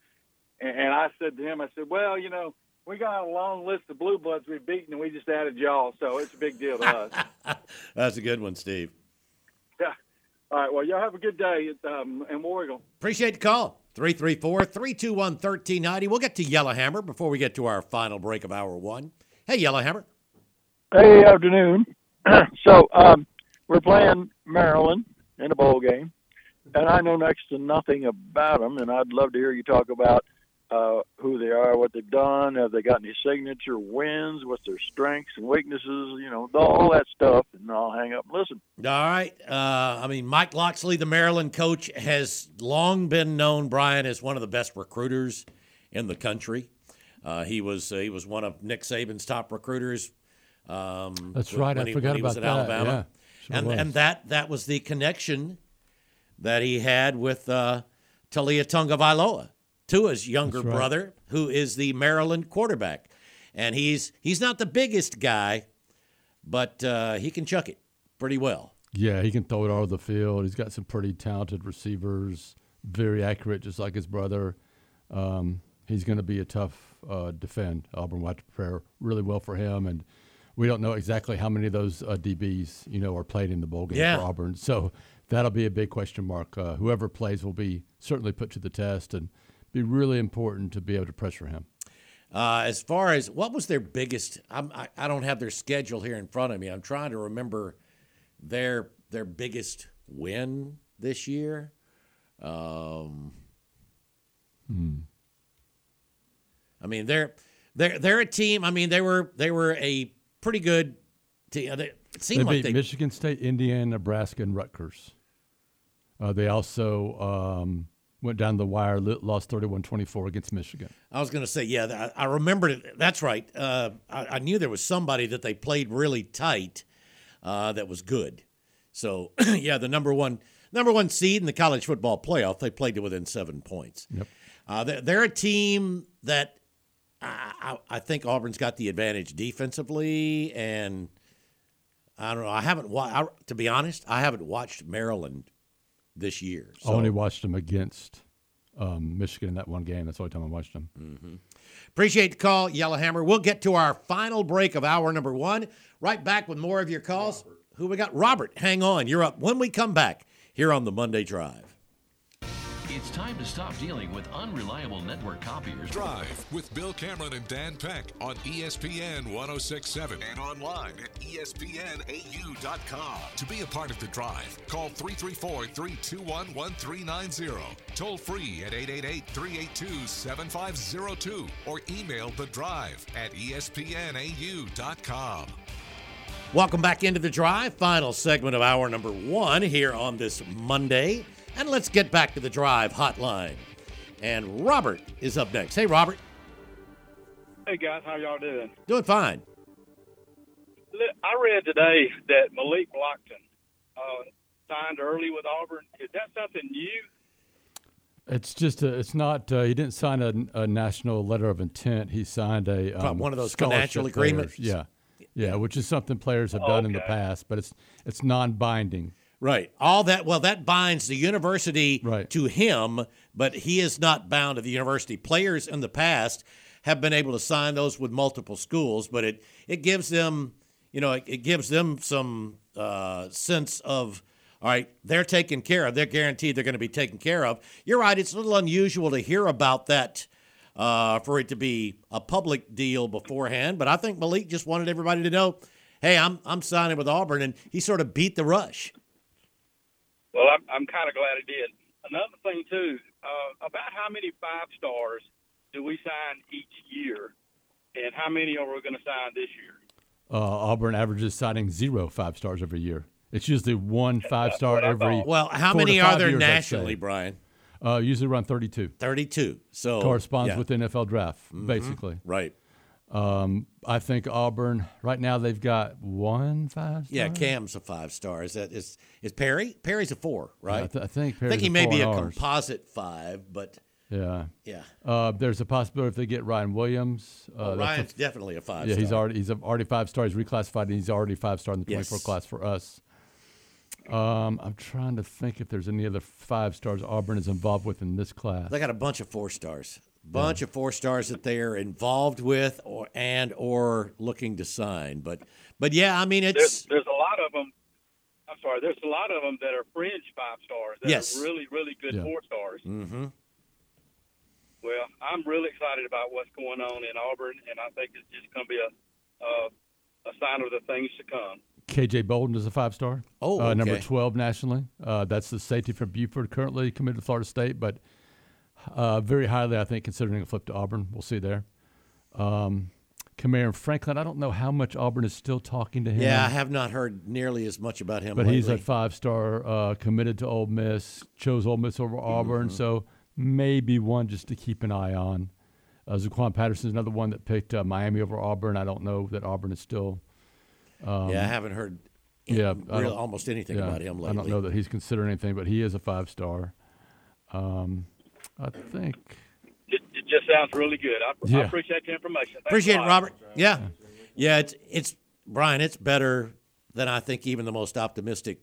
And, and I said to him, I said, well, you know, we got a long list of blue bloods we've beaten, and we just added y'all, so it's a big deal to us. That's a good one, Steve. Yeah. All right. Well, y'all have a good day at, um, in War Eagle. Appreciate the call. 334 321 1390. We'll get to Yellowhammer before we get to our final break of hour one. Hey, Yellowhammer. Hey, afternoon. so um, we're playing Maryland in a bowl game, and I know next to nothing about them, and I'd love to hear you talk about uh, who they are, what they've done, have they got any signature wins, what's their strengths and weaknesses, you know, all that stuff, and I'll hang up and listen. All right. Uh, I mean, Mike Locksley, the Maryland coach, has long been known, Bryan, as one of the best recruiters in the country. Uh, he was uh, he was one of Nick Saban's top recruiters. Um, That's when- right. When I he, forgot when he was about at that. Alabama, Yeah, sure and was. and that that was the connection that he had with uh, Taulia Tagovailoa, Tua's younger right. brother, who is the Maryland quarterback, and he's he's not the biggest guy, but uh, he can chuck it pretty well. Yeah, he can throw it all over the field. He's got some pretty talented receivers, very accurate, just like his brother. Um, he's going to be a tough uh, defend. Auburn will have to prepare really well for him, and we don't know exactly how many of those uh, DBs you know are played in the bowl game Yeah. for Auburn. So that'll be a big question mark. Uh, whoever plays will be certainly put to the test, and be really important to be able to pressure him. Uh, as far as what was their biggest, I'm, I, I don't have their schedule here in front of me. I'm trying to remember their their biggest win this year. Um, I mean, they're they're they're a team. I mean, they were they were a pretty good team. They, it They seemed like beat they Michigan State, Indiana, Nebraska, and Rutgers. Uh, they also um, went down the wire, lost 31-24 against Michigan. I was going to say, yeah, I remembered it. That's right. Uh, I, I knew there was somebody that they played really tight uh, that was good. So, yeah, the number one number one seed in the college football playoff, they played to within seven points. Yep. Uh, they're, they're a team that I, I, I think Auburn's got the advantage defensively, and I don't know. I haven't. Wa- I, to be honest, I haven't watched Maryland this year. I only watched them against um, Michigan in that one game. That's the only time I watched them. Mm-hmm. Appreciate the call, Yellowhammer. We'll get to our final break of hour number one. Right back with more of your calls. Who we got? Robert, hang on. You're up when we come back here on the Monday Drive. It's time to stop dealing with unreliable network copiers. Drive with Bill Cameron and Dan Peck on ESPN 1067 and online at ESPNAU.com. To be a part of the drive, call 334 321 1390. Toll free at 888 382 7502 or email the drive at ESPNAU.com. Welcome back into the drive. Final segment of hour number one here on this Monday. And let's get back to the drive hotline. And Robert is up next. Hey, Robert. Hey guys, how y'all doing? Doing fine. I read today that Malik Blocton uh, signed early with Auburn. Is that something new? It's just a, it's not. Uh, he didn't sign a, a national letter of intent. He signed a um, One of those financial agreements? letters. Yeah, yeah, which is something players have done in the past, but it's it's non-binding. Right. All that, well, that binds the university Right. to him, but he is not bound to the university. Players in the past have been able to sign those with multiple schools, but it, it gives them, you know, it, it gives them some uh, sense of, all right, they're taken care of. They're guaranteed they're going to be taken care of. You're right. It's a little unusual to hear about that uh, for it to be a public deal beforehand, but I think Malik just wanted everybody to know, hey, I'm, I'm signing with Auburn, and he sort of beat the rush. Well, I'm, I'm kind of glad he did. Another thing too, uh, about how many five stars do we sign each year, and how many are we going to sign this year? Uh, Auburn averages signing zero five stars every year. It's usually one five star every. Well, how many are there years, nationally, Bryan? Uh, usually around 32. 32. So corresponds yeah. with the NFL draft, Mhm. basically. Right. Um, I think Auburn right now they've got one five. Yeah. Cam's a five star. Is that is is Perry? Perry's a four, right? I, th- I think. I think he a may be a ours. composite five, but Yeah. Yeah. Uh, there's a possibility if they get Ryan Williams. Uh, Oh, that's Ryan's definitely a five Yeah, he's already he's already five star. He's reclassified and he's already five star in the 24 Yes. class for us. Um, I'm trying to think if there's any other five stars Auburn is involved with in this class. They got a bunch of four stars. Bunch of four stars that they are involved with or and or looking to sign. But but yeah, I mean There's, it's there's a lot of them. I'm sorry. There's a lot of them that are fringe five stars. That Yes. Are really, really good Yeah. four stars. mm-hmm. Well, I'm really excited about what's going on in Auburn, and I think it's just going to be a, a a sign of the things to come. KJ Bolden is a five star. Oh, uh, number 12 nationally. Uh, that's the safety from Buford, currently committed to Florida State, but uh, very highly, I think, considering a flip to Auburn. We'll see there. Um, Kamarion Franklin, I don't know how much Auburn is still talking to him. Yeah, I have not heard nearly as much about him but lately. he's a five star, uh, committed to Ole Miss, chose Ole Miss over Auburn, Mm-hmm. so maybe one just to keep an eye on. Uh, Zaquan Patterson is another one that picked uh, Miami over Auburn. I don't know that Auburn is still. Um, yeah, I haven't heard yeah, real, almost anything yeah, about him lately. I don't know that he's considering anything, but he is a five star. Um, I think. It, it just sounds really good. I, I appreciate the information. Thanks Appreciate it. Robert. Yeah. Yeah, it's it's Bryan, it's better than I think even the most optimistic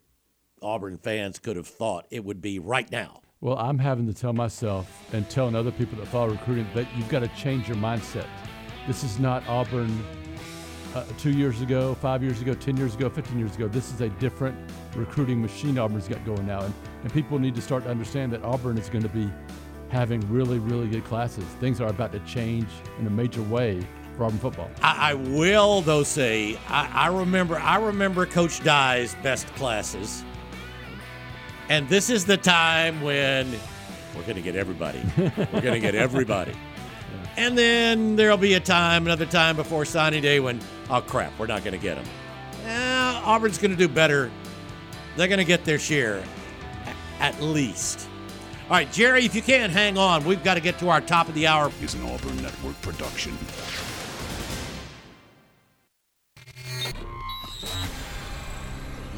Auburn fans could have thought it would be right now. Well, I'm having to tell myself and telling other people that follow recruiting that you've got to change your mindset. This is not Auburn uh, two years ago, five years ago, 10 years ago, 15 years ago. This is a different recruiting machine Auburn's got going now. And, and people need to start to understand that Auburn is going to be having really, really good classes. Things are about to change in a major way for Auburn football. I, I will though say I, I remember I remember Coach Dye's best classes. And this is the time when we're gonna get everybody. we're gonna get everybody. And then there'll be a time, another time before signing day when, oh crap, we're not gonna get them. Eh, Auburn's gonna do better. They're gonna get their share, at least. All right, Jerry, if you can hang on, we've got to get to our top of the hour. Is an Auburn Network production.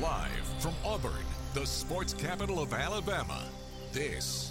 Live from Auburn, the sports capital of Alabama, this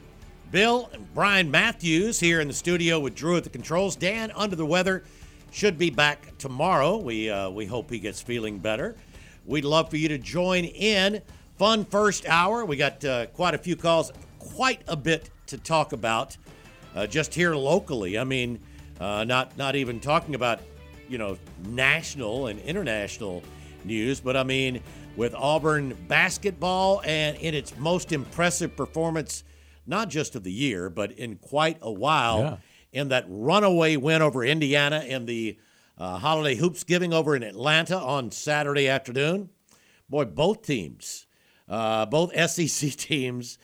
Bill and Bryan Matthews here in the studio with Drew at the controls. Dan under the weather should be back tomorrow. We uh, we hope he gets feeling better. We'd love for you to join in. Fun first hour. We got uh, quite a few calls, quite a bit to talk about uh, just here locally. I mean, uh, not not even talking about you know national and international news, but I mean with Auburn basketball and in its most impressive performance, not just of the year, but in quite a while, Yeah. in that runaway win over Indiana in the uh, Holiday Hoopsgiving over in Atlanta on Saturday afternoon. Boy, both teams, uh, both SEC teams,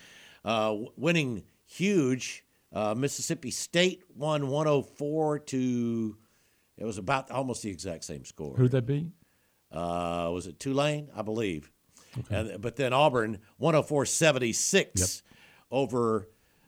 uh, winning huge. Uh, Mississippi State won 104 to. It was about almost the exact same score. Who'd that be? Uh, was it Tulane? I believe. And, but then Auburn 104 76 over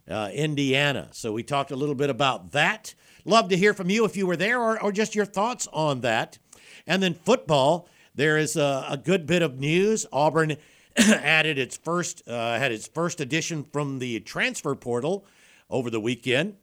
uh, Indiana. So we talked a little bit about that. Love to hear from you if you were there or, or just your thoughts on that. And then football, there is a, a good bit of news. Auburn added its first, uh, had its first edition from the transfer portal over the weekend.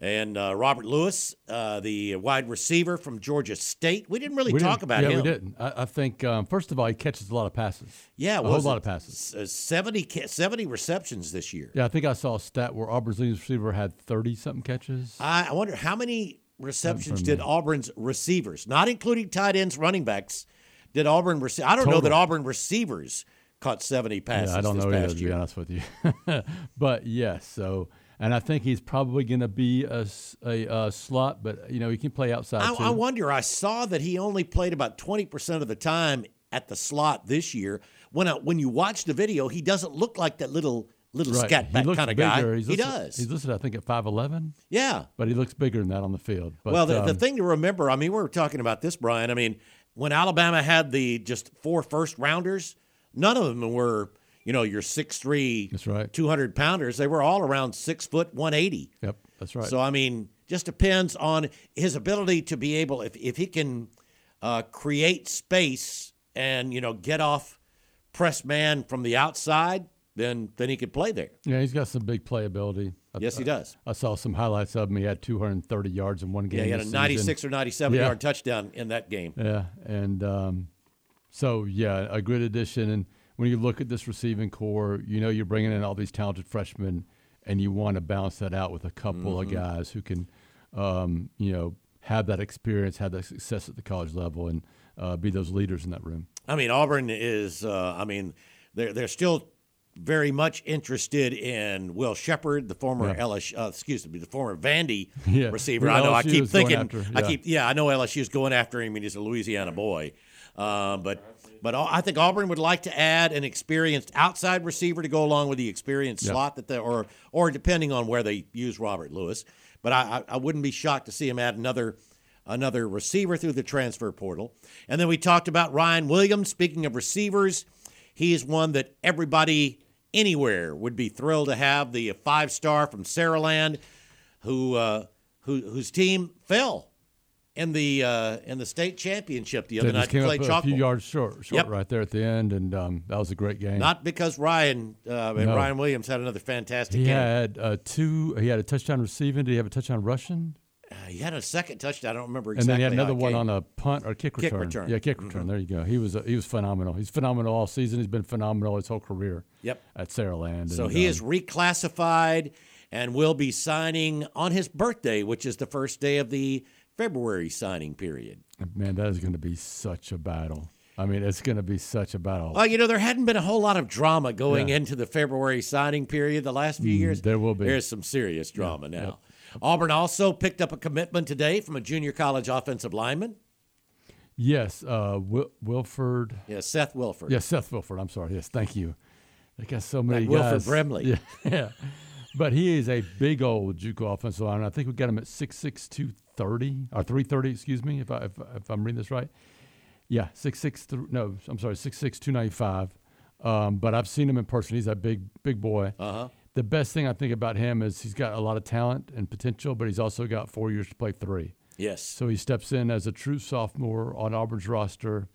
And uh, Robert Lewis, uh, the wide receiver from Georgia State. We didn't really We talk didn't- about yeah, him. we didn't. I, I think um, first of all, he catches a lot of passes. Yeah, a whole lot of passes. uh, 70, 70 receptions this year. Yeah, I think I saw a stat where Auburn's leading receiver had thirty something catches. I, I wonder how many receptions did. Auburn's receivers, not including tight ends, running backs, did Auburn receive? I don't know that Auburn receivers caught 70 passes yeah, I don't know either, to be honest with you. but yes, so and I think he's probably going to be a, s- a, uh, slot, but you know he can play outside I, too. I wonder. I saw that he only played about 20% of the time at the slot this year. When I, when you watch the video, he doesn't look like that little little right. scat back kind of guy. He's he listed, does. He's listed, I think, at five eleven. yeah. But he looks bigger than that on the field. But, well, the, the um, thing to remember, I mean, we were talking about this, Bryan. I mean, when Alabama had the just four first rounders, none of them were, you know, your six three, That's right. 200 pounders. They were all around six foot 180. Yep, that's right. So, I mean, just depends on his ability to be able, if, if he can uh, create space and, you know, get off press man from the outside, then then he could play there. yeah, he's got some big playability. I- Yes, he does. I saw some highlights of him. He had 230 yards in one game. Yeah, he had a this season. 96 or 97 Yeah. yard touchdown in that game. Yeah, and um, so yeah, a good addition. And when you look at this receiving core, you know you're bringing in all these talented freshmen, and you want to balance that out with a couple Mm-hmm. of guys who can, um, you know, have that experience, have that success at the college level, and uh, be those leaders in that room. I mean, Auburn is. Uh, I mean, they're they're still very much interested in Will Sheppard, the former Yeah. LSU, uh, excuse me, the former Vandy Yeah. receiver. I know. I keep thinking. after, I yeah. keep. Yeah, I know LSU is going after him. and He's a Louisiana boy, uh, but. But I think Auburn would like to add an experienced outside receiver to go along with the experienced Yeah. slot that they, or or depending on where they use Robert Lewis. But I, I, wouldn't be shocked to see him add another another receiver through the transfer portal. And then we talked about Ryan Williams. Speaking of receivers, he is one that everybody anywhere would be thrilled to have. The five star from Saraland, who uh, who whose team fell in the uh, in the state championship the other They night came play up a few yards short, short Yep. right there at the end, and um, that was a great game. Not because Ryan uh, and No. Ryan Williams had another fantastic he game. had uh, two. He had a touchdown receiving. Did he have a touchdown rushing? Uh, he had a second touchdown. I don't remember exactly. And then he had another one on a punt or kick return. Kick return. Mm-hmm. Yeah, kick return. There you go. He was uh, he was phenomenal. He's phenomenal all season. He's been phenomenal his whole career. Yep. At Saraland. So And, he um, is reclassified and will be signing on his birthday, which is the first day of the February signing period. Man, that is going to be such a battle. I mean, it's going to be such a battle. Well, you know, there hadn't been a whole lot of drama going Yeah. into the February signing period the last few Mm, years. there will be. There's some serious drama now. Auburn also picked up a commitment today from a junior college offensive lineman. yes, uh, Wil- Wilford. Yeah, Seth Wilford. Yes, Seth Wilford. I'm sorry. Yes, thank you. They got so many Wilford guys. Brimley. Yeah, yeah. But he is a big old JUCO offensive lineman. I think we got him at 6'6", 230, or 330, excuse me, if, I, if, if I'm reading this right. Yeah, six six three. no, I'm sorry, six six two ninety five. Um, but I've seen him in person. He's a big, big boy. Uh-huh. The best thing I think about him is he's got a lot of talent and potential, but he's also got four years to play three. Yes. So he steps in as a true sophomore on Auburn's roster,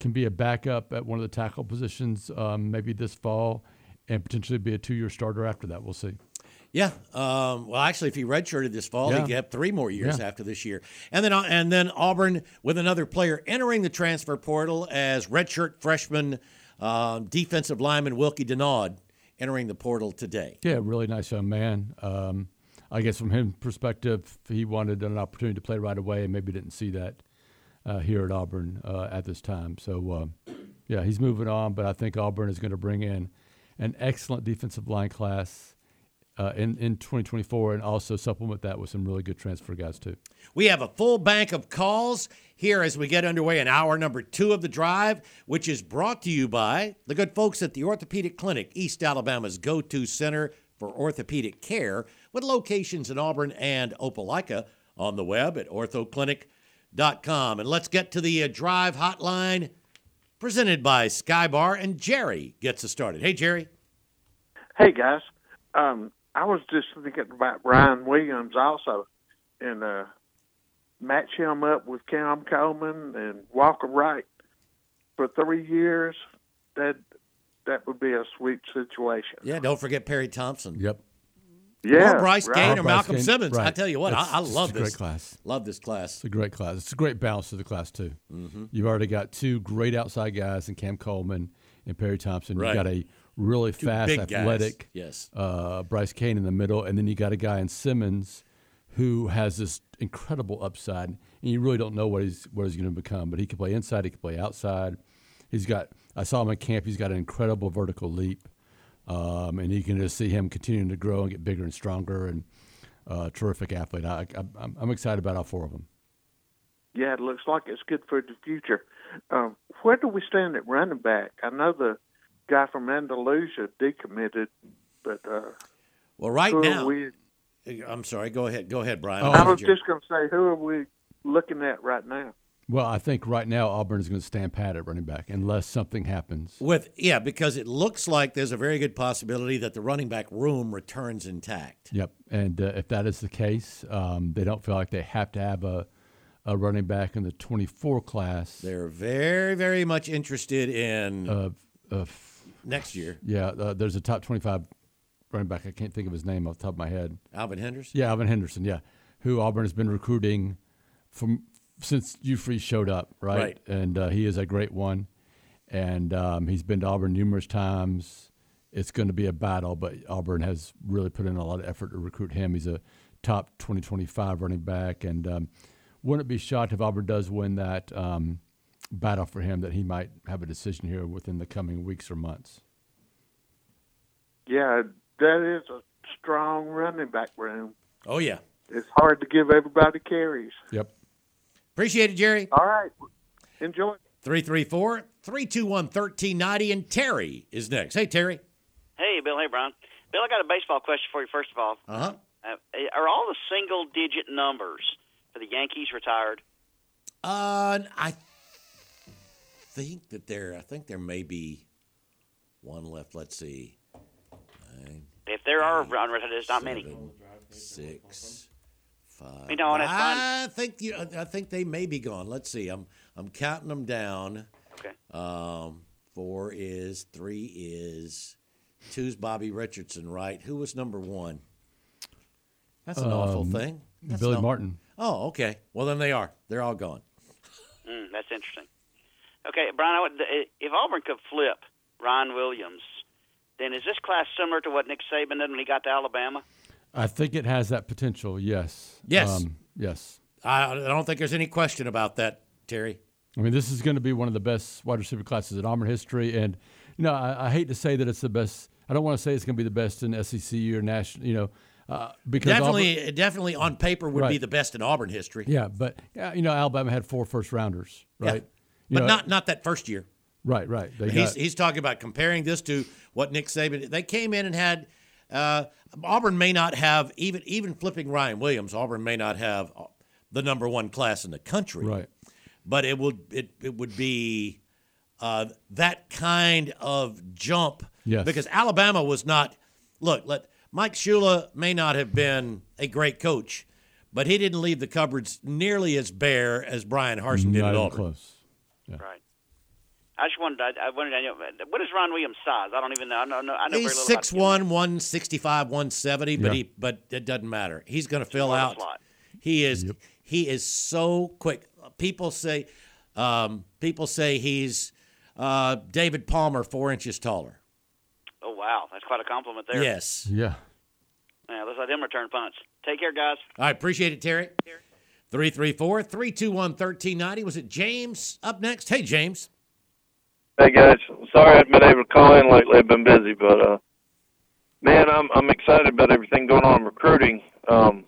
can be a backup at one of the tackle positions um, maybe this fall, and potentially be a two-year starter after that. We'll see. Yeah. Um, well, actually, if he redshirted this fall, Yeah. he could have three more years Yeah. after this year. And then, uh, and then Auburn with another player entering the transfer portal as redshirt freshman um, defensive lineman Wilky Denaud entering the portal today. Yeah, really nice young man. Um, I guess from his perspective, he wanted an opportunity to play right away, and maybe didn't see that uh, here at Auburn uh, at this time. So, uh, yeah, he's moving on, but I think Auburn is going to bring in an excellent defensive line class uh, in in 2024, and also supplement that with some really good transfer guys too. We have a full bank of calls here as we get underway in hour number two of the drive, which is brought to you by the good folks at the Orthopedic Clinic, East Alabama's go to center for orthopedic care, with locations in Auburn and Opelika on the web at orthoclinic.com. And let's get to the uh, drive hotline presented by Skybar, and Jerry gets us started. Hey, Jerry. Hey guys, um, I was just thinking about Ryan Williams also, and uh, match him up with Cam Coleman and Walker Wright for three years. That that would be a sweet situation. Yeah, don't forget Perry Thompson. Yep. Yeah, or Bryce right. Cain or Bryce Malcolm Cain, Simmons. I tell you what, I, It's- I it's love a great this class. Love this class. It's a great class. It's a great balance to the class too. Mm-hmm. You've already got two great outside guys in Cam Coleman and Perry Thompson. Right. You've got a really Two fast, big guys. athletic Yes. uh, Bryce Cain in the middle, and then you got a guy in Simmons who has this incredible upside, and you really don't know what he's what he's going to become. But he can play inside, he can play outside. He's got. I saw him in camp. He's got an incredible vertical leap, um, and you can just see him continuing to grow and get bigger and stronger, and uh, terrific athlete. I, I, I'm, I'm excited about all four of them. Yeah, it looks like it's good for the future. Um, where do we stand at running back? I know the guy from Andalusia decommitted, but uh, Well, right who are now, we, I'm sorry. Go ahead. Go ahead, Bryan. Oh, I was just going to say, who are we looking at right now? Well, I think right now Auburn is going to stand pat at running back unless something happens. with yeah, because it looks like there's a very good possibility that the running back room returns intact. Yep, and uh, if that is the case, um, they don't feel like they have to have a, a running back in the 24 class. They're very, very much interested in Uh, uh, next year. yeah, uh, there's a top 25 running back. I can't think of his name off the top of my head. Alvin Henderson. Yeah, Alvin Henderson. Yeah, who Auburn has been recruiting from since Hugh Freeze showed up, right? Right. And uh, he is a great one, and um, he's been to Auburn numerous times. It's going to be a battle, but Auburn has really put in a lot of effort to recruit him. He's a top 2025 running back, and um, wouldn't be shocked if Auburn does win that um, battle for him that he might have a decision here within the coming weeks or months. Yeah, that is a strong running back room. Oh yeah. It's hard to give everybody carries. Yep. Appreciate it, Jerry. All right, enjoy. 334 321 1390. And Terry is next. Hey, Terry. Hey, Bill. Hey, Bryan. Bill, I got a baseball question for you. First of all, Uh-huh. uh, are all the single-digit numbers for the Yankees retired? Uh, I think that there, I think there may be one left. Let's see. Nine, If there are unretired, there's not many. seven, six, five. You know, and it's fine. I think you, I think they may be gone. Let's see. I'm I'm counting them down. Okay. Um, four is three is two's Bobby Richardson, right? Who was number one? That's an awful Um, thing. That's Billy an aw- Martin. Oh, okay. Well, then they are. They're all gone. Mm, that's interesting. Okay, Bryan, I would, if Auburn could flip Ryan Williams, then is this class similar to what Nick Saban did when he got to Alabama? I think it has that potential. Yes. Yes. Um, yes. I, I don't think there's any question about that, Terry. I mean, this is going to be one of the best wide receiver classes in Auburn history, and you know, I, I hate to say that it's the best. I don't want to say it's going to be the best in SEC or national. You know, uh, because Definitely, Auburn- definitely on paper would be the best in Auburn history. yeah, but yeah, you know, Alabama had four first rounders, Yeah. right? But know, not not that first year. right, right. They he's got- he's talking about comparing this to what Nick Saban. They came in and had uh, Auburn may not have even even flipping Ryan Williams. Auburn may not have the number one class in the country, Right. But it would it, it would be uh, that kind of jump Yes. because Alabama was not. Look, let Mike Shula may not have been a great coach, but he didn't leave the cupboards nearly as bare as Bryan Harsin did Not at Auburn. close. Right. I just wanted. I, I wanted to know what is Ron Williams' size? I don't even know. I know. I know He's very little six about him. one, one sixty five, one seventy, but Yeah. he but it doesn't matter. He's going to fill more of a out. slot. He is he is so quick. People say um, people say he's uh, David Palmer four inches taller. Oh wow, that's quite a compliment there. Yes. Yeah. Yeah, let's let him return punts. Take care, guys. I appreciate it, Terry. 334 321 1390. Was it James up next? Hey, James. Hey guys, sorry I haven't been able to call in lately. I've been busy, but uh, man, I'm I'm excited about everything going on in recruiting. Um,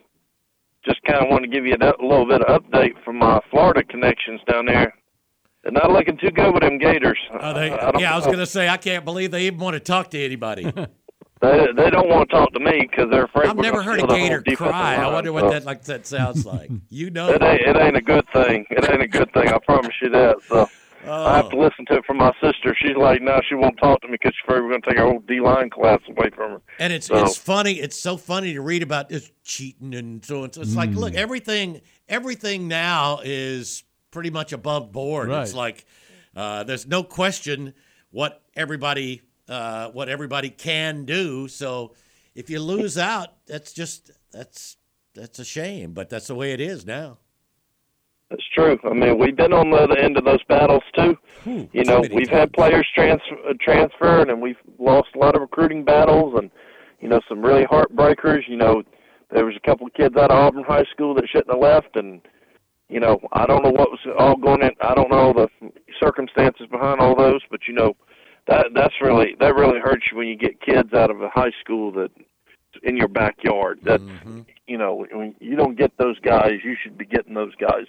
just kind of want to give you a, a little bit of update from my Florida connections down there. They're not looking too good with them Gators. Are they, I don't yeah, I was going to say, I can't believe they even want to talk to anybody. They they don't want to talk to me because they're afraid. I've we're never heard a steal the whole gator defensive cry. I wonder what so. that like that sounds like. You know, It ain't, it ain't a good thing. It ain't a good thing. I promise you that. So I have to Oh. listen to it from my sister. She's like, no, she won't talk to me because she's afraid we're going to take our whole D line class away from her. And it's So- it's funny. It's so funny to read about this cheating and so on. So it's like, Mm. look, everything everything now is pretty much above board. It's like uh, there's no question what everybody uh, what everybody can do. So if you lose out, that's just that's that's a shame. But that's the way it is now. That's true. I mean, we've been on the other end of those battles too. you know, we've had players transfer uh, transferred, and we've lost a lot of recruiting battles, and you know, some really heartbreakers. You know, there was a couple of kids out of Auburn High School that shouldn't have left, and you know, I don't know what was all going in. I don't know the circumstances behind all those, but you know, that that's really that really hurts you when you get kids out of a high school that in your backyard. That mm-hmm. you know, when you don't get those guys, you should be getting those guys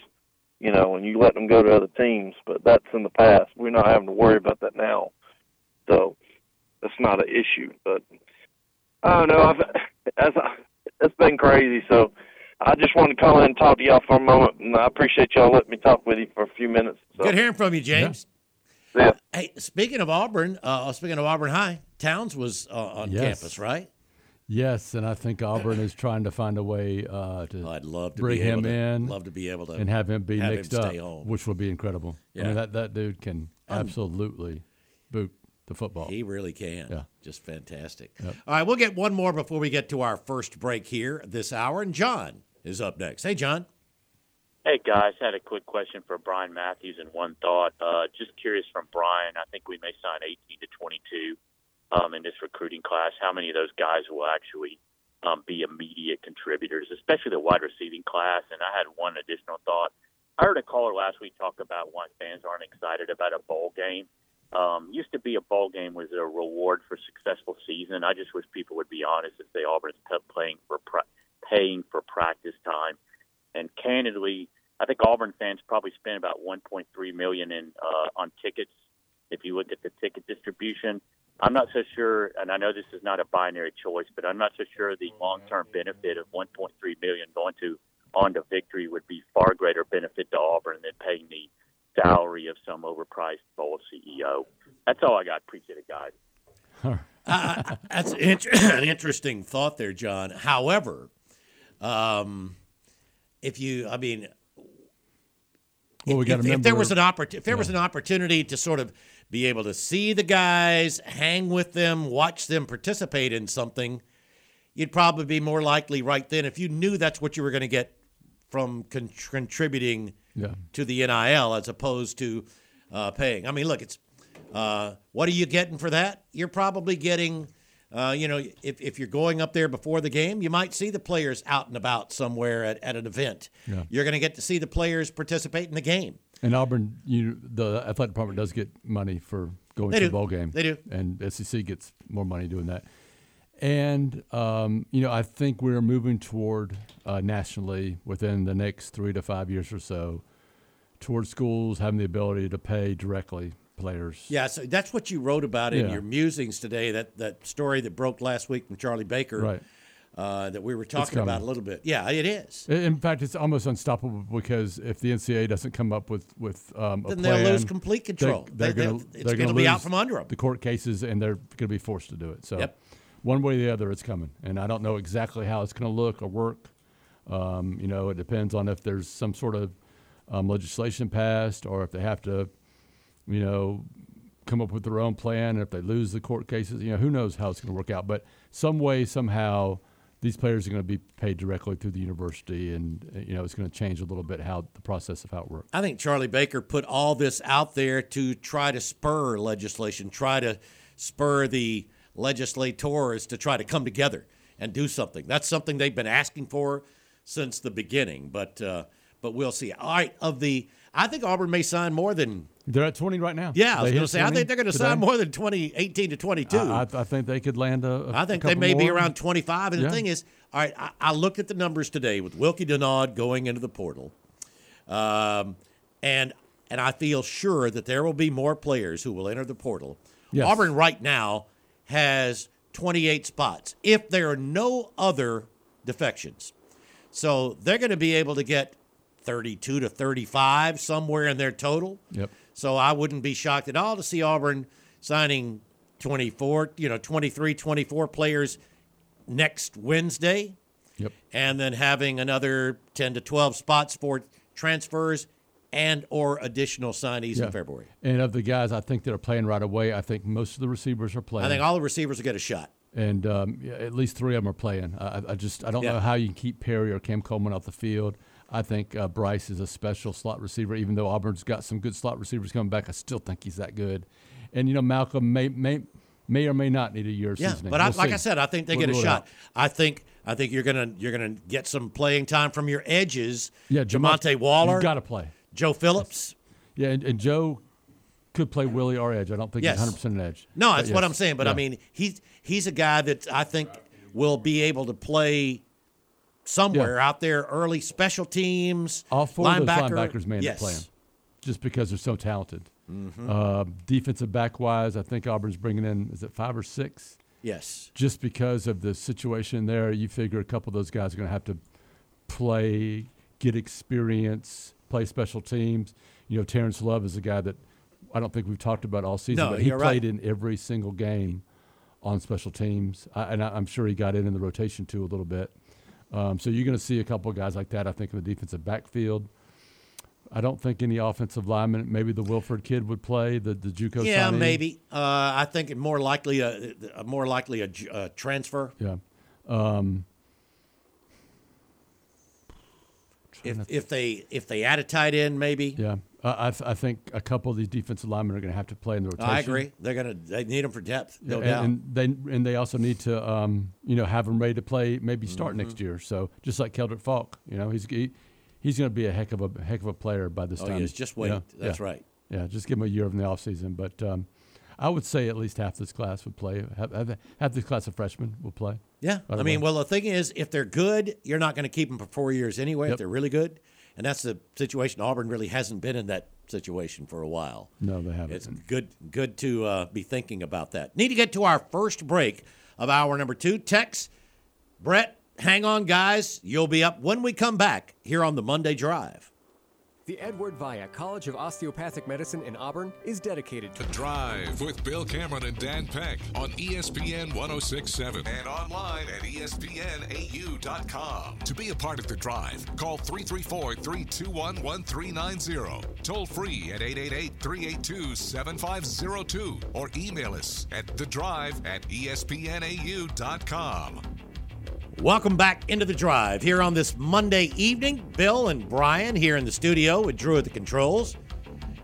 you know, and you let them go to other teams. But that's in the past. We're not having to worry about that now. So that's not an issue. But I don't know. I've, as I, it's been crazy. So I just wanted to call in and talk to y'all for a moment, and I appreciate y'all letting me talk with you for a few minutes. So. Good hearing from you, James. Yeah. Hey, speaking of Auburn, uh, speaking of Auburn High, Towns was uh, on Yes. campus, right? Yes, and I think Auburn is trying to find a way uh, to I'd love to bring be able him to- in, love to be able to and have him be have him mixed stay up, home. which would be incredible. I Yeah. mean, that that dude can Um, absolutely boot the football. He really can. Yeah. Just fantastic. Yep. All right, we'll get one more before we get to our first break here this hour. And John is up next. Hey, John. Hey guys, had a quick question for Bryan Matthews and one thought. Uh, just curious from Bryan, I think we may sign 18 to 22 um, in this recruiting class. How many of those guys will actually um, be immediate contributors, especially the wide receiving class? And I had one additional thought. I heard a caller last week talk about why fans aren't excited about a bowl game. Um, used to be a bowl game was a reward for successful season. I just wish people would be honest and say Auburn's playing for pra- paying for practice time. And candidly, I think Auburn fans probably spent about 1.3 million in uh, on tickets. If you look at the ticket distribution, I'm not so sure, and I know this is not a binary choice, but I'm not so sure the long-term benefit of 1.3 million going to on to victory would be far greater benefit to Auburn than paying the salary of some overpriced bowl CEO. That's all I got. Appreciate it, guys. Uh, that's int- an interesting thought there, John. However, um, if you, I mean, Well, we if, got to if there was an oppor- if there was an opportunity to sort of be able to see the guys, hang with them, watch them participate in something, you'd probably be more likely right then if you knew that's what you were going to get from con- contributing Yeah. to the NIL as opposed to uh, paying. I mean, look, it's uh, what are you getting for that? You're probably getting, uh, you know, if, if you're going up there before the game, you might see the players out and about somewhere at, at an event. Yeah. You're going to get to see the players participate in the game. And Auburn, you the athletic department does get money for going They to do. the bowl game. They do. and SEC gets more money doing that. And um, you know, I think we're moving toward uh, nationally within the next three to five years or so, towards schools having the ability to pay directly players. Yeah, so that's what you wrote about in Yeah. your musings today. That that story that broke last week from Charlie Baker, Right. Uh, that we were talking about a little bit. Yeah, it is. In- fact, it's almost unstoppable because if the NCAA doesn't come up with with um, a Then they'll lose complete control. They, are going to it's going be out from under 'em. The court cases, and they're going to be forced to do it. So, Yep. one way or the other, it's coming, and I don't know exactly how it's going to look or work. Um, you know, it depends on if there's some sort of um, legislation passed, or if they have to, you know, come up with their own plan. And if they lose the court cases, you know, who knows how it's going to work out. But some way, somehow, these players are going to be paid directly through the university, and you know, it's going to change a little bit how the process of how it works. I think Charlie Baker put all this out there to try to spur legislation, try to spur the legislators to try to come together and do something. That's something they've been asking for since the beginning. But uh, but we'll see. All right, of the, I think Auburn may sign more than. They're at 20 right now. Yeah, I was going to say I think they're going to sign more than 20, 18 to 22. I, I, I think they could land a. a I think they may be around 25. And Yeah. the thing is, all right, I, I looked at the numbers today with Wilky Denaud going into the portal. Um, and and I feel sure that there will be more players who will enter the portal. Yes. Auburn right now has 28 spots if there are no other defections. So they're going to be able to get 32 to 35 somewhere in their total. Yep. So I wouldn't be shocked at all to see Auburn signing 24, you know, 23, 24 players next Wednesday. Yep. And then having another 10 to 12 spots for transfers and or additional signees Yeah. in February. And of the guys I think that are playing right away, I think most of the receivers are playing. I think all the receivers will get a shot. and um, yeah, at least three of them are playing. I, I- just I don't Yeah. know how you can keep Perry or Cam Coleman off the field. I think uh, Bryce is a special slot receiver. Even though Auburn's got some good slot receivers coming back, I still think he's that good. And you know Malcolm may may may or may not need a year Yeah, seasoning. but We'll like. I said, I think they We'll get a shot. out. I think I think you're gonna you're gonna get some playing time from your edges. Yeah, Jamonte Waller, got to play. Joe Phillips. Yeah, and, and Joe could play Willie or edge. I don't think Yes. he's 100 percent an edge. No, that's what I'm saying. But I mean, he's he's a guy that I think will be able to play somewhere out there early special teams. All four linebacker. of those linebackers may end yes. up playing, just because they're so talented. Mhm. Uh, defensive back wise, I think Auburn's bringing in is it five or six? Yes. Just because of the situation there, you figure a couple of those guys are going to have to play, get experience, play special teams. You know, Terrence Love is a guy that I don't think we've talked about all season, No, but he played right. in every single game on special teams, I, and I, I'm sure he got in in the rotation too a little bit. Um, so you're going to see a couple of guys like that, I think, in the defensive backfield. I don't think any offensive lineman, maybe the Wilfred kid would play the the JUCO. Yeah, signee. maybe. Uh, I think more likely a, a more likely a, a transfer. Yeah. Um, If, if they if they add a tight end, maybe. yeah, I, I, th- I think a couple of these defensive linemen are going to have to play in the rotation. I agree. They're gonna they need them for depth. Yeah, No and, doubt. and they and they also need to um, you know have them ready to play maybe start Mhm. next year. So just like Keldrick Faulk, you know he's he, he's going to be a heck of a heck of a player by this Oh, time. is. Just you wait. know? That's Yeah. right. Yeah, just give him a year in the offseason. But um, I would say at least half this class would play. Half, half, half this class of freshmen will play. Yeah, I mean, away. well, the thing is, if they're good, you're not going to keep them for four years anyway. If they're really good, and that's the situation. Auburn really hasn't been in that situation for a while. No, they haven't. It's good, good to uh, be thinking about that. Need to get to our first break of hour number two. Tex, Brett, hang on, guys. You'll be up when we come back here on the Monday Drive. The Edward Via College of Osteopathic Medicine in Auburn is dedicated to Drive with Bill Cameron and Dan Peck on ESPN 1067 and online at ESPNAU.com. To be a part of the drive, call 334 321 1390. Toll free at 888 382 7502 or email us at the drive at ESPNAU.com. Welcome back into the drive here on this Monday evening. Bill and Bryan here in the studio with Drew at the controls.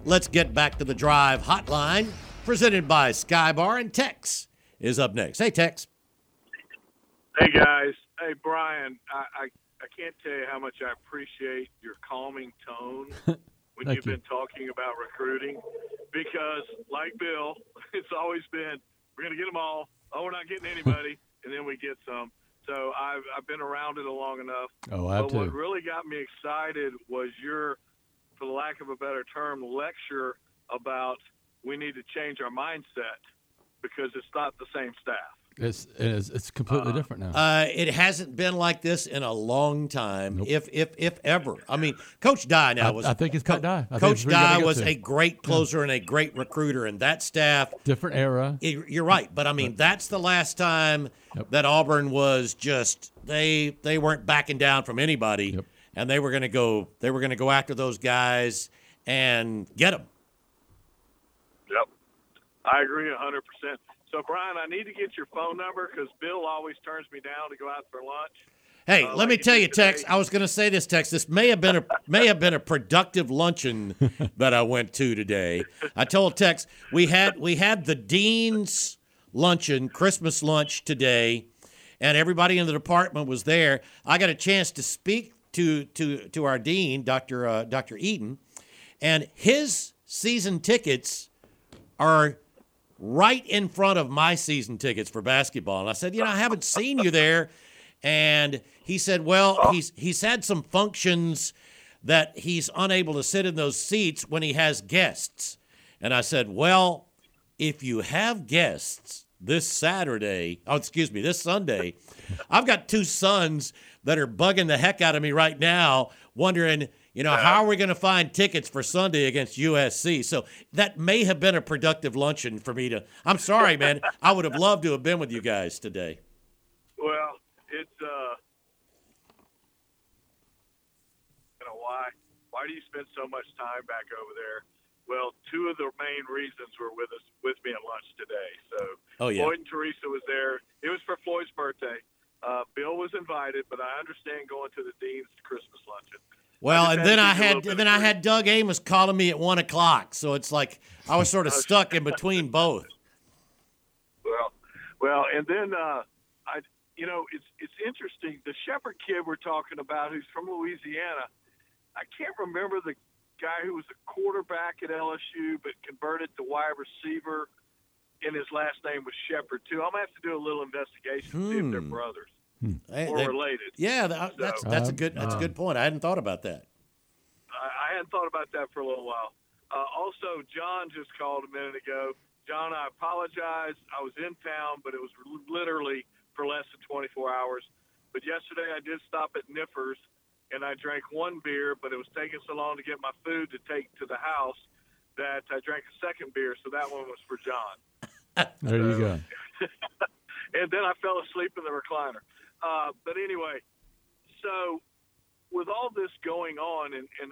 Let's get back to the drive hotline presented by Skybar and Tex is up next. Hey, Tex. Hey guys, hey Bryan, I, I I can't tell you how much I appreciate your calming tone when you've you. been talking about recruiting, because like Bill, it's always been we're gonna get them all. Oh, we're not getting anybody, and then we get some. So I've I've been around it a long enough. Oh, I but too. what really got me excited was your, for the lack of a better term, lecture about we need to change our mindset because it's not the same staff. It's it's, it's completely different now. Uh, it hasn't been like this in a long time, if if if ever. I mean, Coach Dye now was. I think it's Pat Dye. I think Coach it's where you gotta Dye was to. a great closer and a great recruiter, and that staff. Different era. it- you're right, but I mean, that's the last time that Auburn was just they they weren't backing down from anybody, and they were going to go they were going to go after those guys and get them. Yep, I agree a hundred percent. So Bryan, I need to get your phone number because Bill always turns me down to go out for lunch. Hey, Uh, let me tell you, Tex. I was going to say this, Tex. This may have been a may have been a productive luncheon that I went to today. I told Tex we had we had the dean's luncheon, Christmas lunch today, and everybody in the department was there. I got a chance to speak to to to our dean, Doctor uh, Doctor Eaton, and his season tickets are right in front of my season tickets for basketball. And I said, you know, I haven't seen you there. And he said, well, oh. he's he's had some functions that he's unable to sit in those seats when he has guests. And I said, well, if you have guests this Saturday, oh, excuse me, this Sunday, I've got two sons that are bugging the heck out of me right now, wondering, you know, how are we going to find tickets for Sunday against USC? So that may have been a productive luncheon for me to. I'm sorry, man. I would have loved to have been with you guys today. Well, it's uh, you know why? Why do you spend so much time back over there? Well, two of the main reasons were with us with me at lunch today. So Oh, yeah. Floyd and Teresa was there. It was for Floyd's birthday. Uh, Bill was invited, but I understand going to the dean's Christmas luncheon. Well, and then I give you a had and then I had Doug Amos calling me at one o'clock. So it's like I was sort of stuck in between both. Well, well, and then uh, I, you know, it's it's interesting. The Shepherd kid we're talking about, who's from Louisiana, I can't remember the guy who was a quarterback at LSU but converted to wide receiver, and his last name was Shepherd too. I'm gonna have to do a little investigation to see if they're Hmm. brothers Hey, or they- related. Yeah, that, that's So- that's a good that's a good point. I hadn't thought about that. I, I hadn't thought about that for a little while. Uh, also, John just called a minute ago. John, I apologize. I was in town, but it was literally for less than 24 hours. But yesterday I did stop at Niffers, and I drank one beer, but it was taking so long to get my food to take to the house that I drank a second beer, so that one was for John. There you go. and then I fell asleep in the recliner. Uh, but anyway, so with all this going on, and, and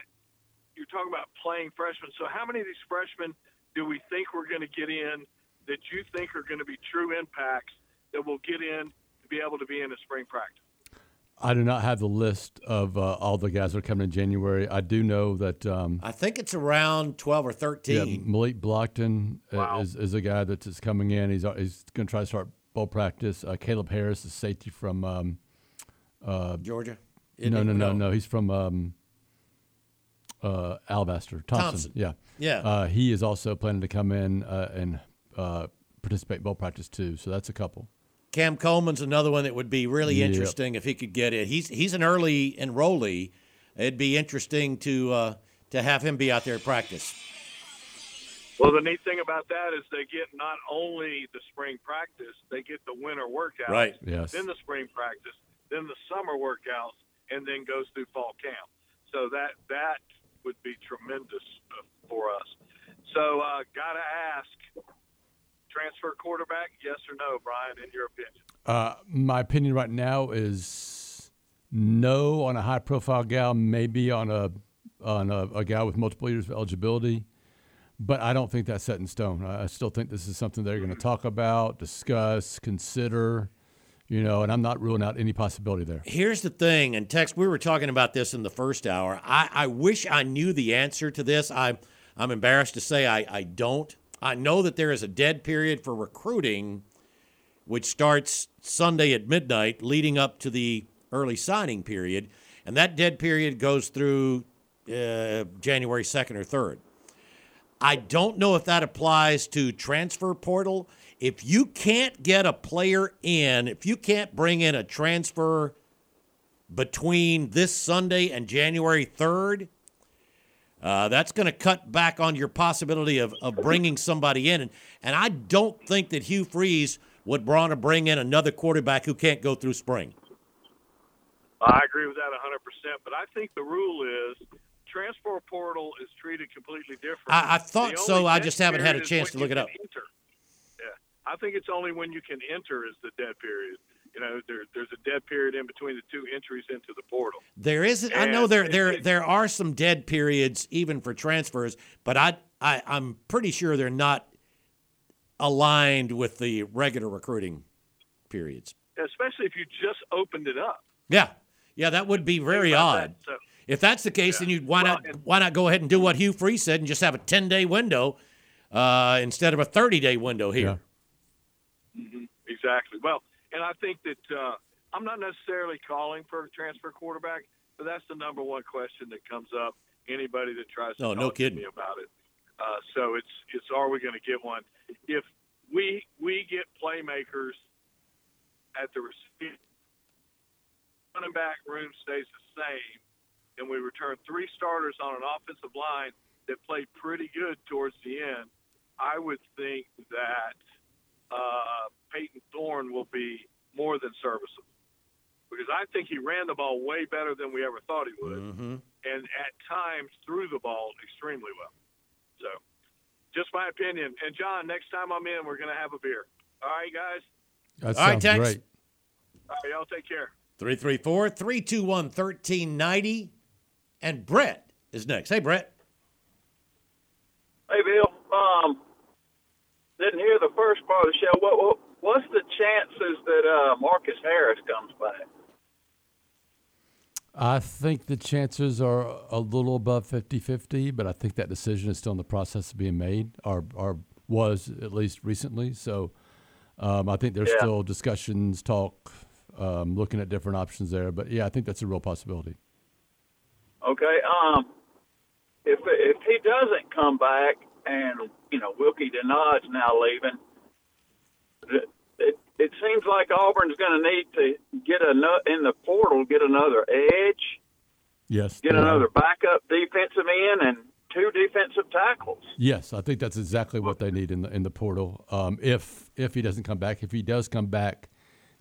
you're talking about playing freshmen. So how many of these freshmen do we think we're going to get in that you think are going to be true impacts that will get in to be able to be in a spring practice? I do not have the list of uh, all the guys that are coming in January. I do know that um, I think it's around twelve or yeah, thirteen. Malik Blocton uh, is, is a guy that is coming in. He's he's going to try to start bowl practice. Uh, Caleb Harris is safety from um, uh, Georgia? No, no, no, No. He's from um, uh, Alabaster. Thompson. Thompson. Yeah. Yeah. Uh, he is also planning to come in uh, and uh, participate in bowl practice too. So that's a couple. Cam Coleman's another one that would be really Yep. interesting if he could get it. He's he's an early enrollee. It'd be interesting to uh, to have him be out there at practice. Well, the neat thing about that is they get not only the spring practice, they get the winter workouts, Right. Yes. Then the spring practice, then the summer workouts, and then goes through fall camp. So that that would be tremendous uh, for us. So, uh, gotta ask, transfer quarterback, yes or no, Bryan? In your opinion? Uh, my opinion right now is no on a high profile gal, maybe on a on a, a guy with multiple years of eligibility. But I don't think that's set in stone. I still think this is something they're going to talk about, discuss, consider, you know, and I'm not ruling out any possibility there. Here's the thing, and Tex, we were talking about this in the first hour. I, I wish I knew the answer to this. I, I'm embarrassed to say I, I don't. I know that there is a dead period for recruiting, which starts Sunday at midnight, leading up to the early signing period, and that dead period goes through uh, January 2nd or 3rd. I don't know if that applies to transfer portal. If you can't get a player in, if you can't bring in a transfer between this Sunday and January 3rd, Uh, that's going to cut back on your possibility of, of bringing somebody in. And, and I don't think that Hugh Freeze would want to bring in another quarterback who can't go through spring. I agree with that 100%. But I think the rule is transfer portal is treated completely different. I, I thought so. I just haven't had a chance to look it up. Enter. Yeah, I think it's only when you can enter is the dead period. You know, there, there's a dead period in between the two entries into the portal. There isn't. I know there there it- there are some dead periods even for transfers, but I, I I'm pretty sure they're not aligned with the regular recruiting periods. especially if you just opened it up. Yeah, yeah, that would be very odd. that. So- if that's the case, then you why Well, not why not go ahead and do what Hugh Freeze said and just have a ten day window uh, instead of a thirty day window here. hmm Exactly. Well, and I think that uh, I'm not necessarily calling for a transfer quarterback, but that's the number one question that comes up. Anybody that tries to No, talk no to kidding. me about it. Uh, so it's it's are we going to get one? If we we get playmakers at the receiver, running back room stays the same, and we returned three starters on an offensive line that played pretty good towards the end, I would think that uh, Payton Thorne will be more than serviceable because I think he ran the ball way better than we ever thought he would, Mm-hmm. and at times threw the ball extremely well. So, just my opinion. And John, next time I'm in, we're going to have a beer. All right, guys. That All right, sounds Tex. great. All right, y'all take care. 334 321 1390. And Brett is next. Hey, Brett. Hey, Bill. Um, didn't hear the first part of the show. What, what what's the chances that uh, Marcus Harris comes back? I think the chances are a little above 50-50, but I think that decision is still in the process of being made, or, or was at least recently. So um, I think there's Yeah. still discussions, talk, um, looking at different options there. But yeah, I think that's a real possibility. Okay. Um, if if he doesn't come back, and you know Wilky Denaud's now leaving, it, it it seems like Auburn's going to need to get a nu- in the portal, get another edge, Yes. get they are. another backup defensive end, and two defensive tackles. Yes, I think that's exactly what they need in the in the portal. Um, if if he doesn't come back, if he does come back,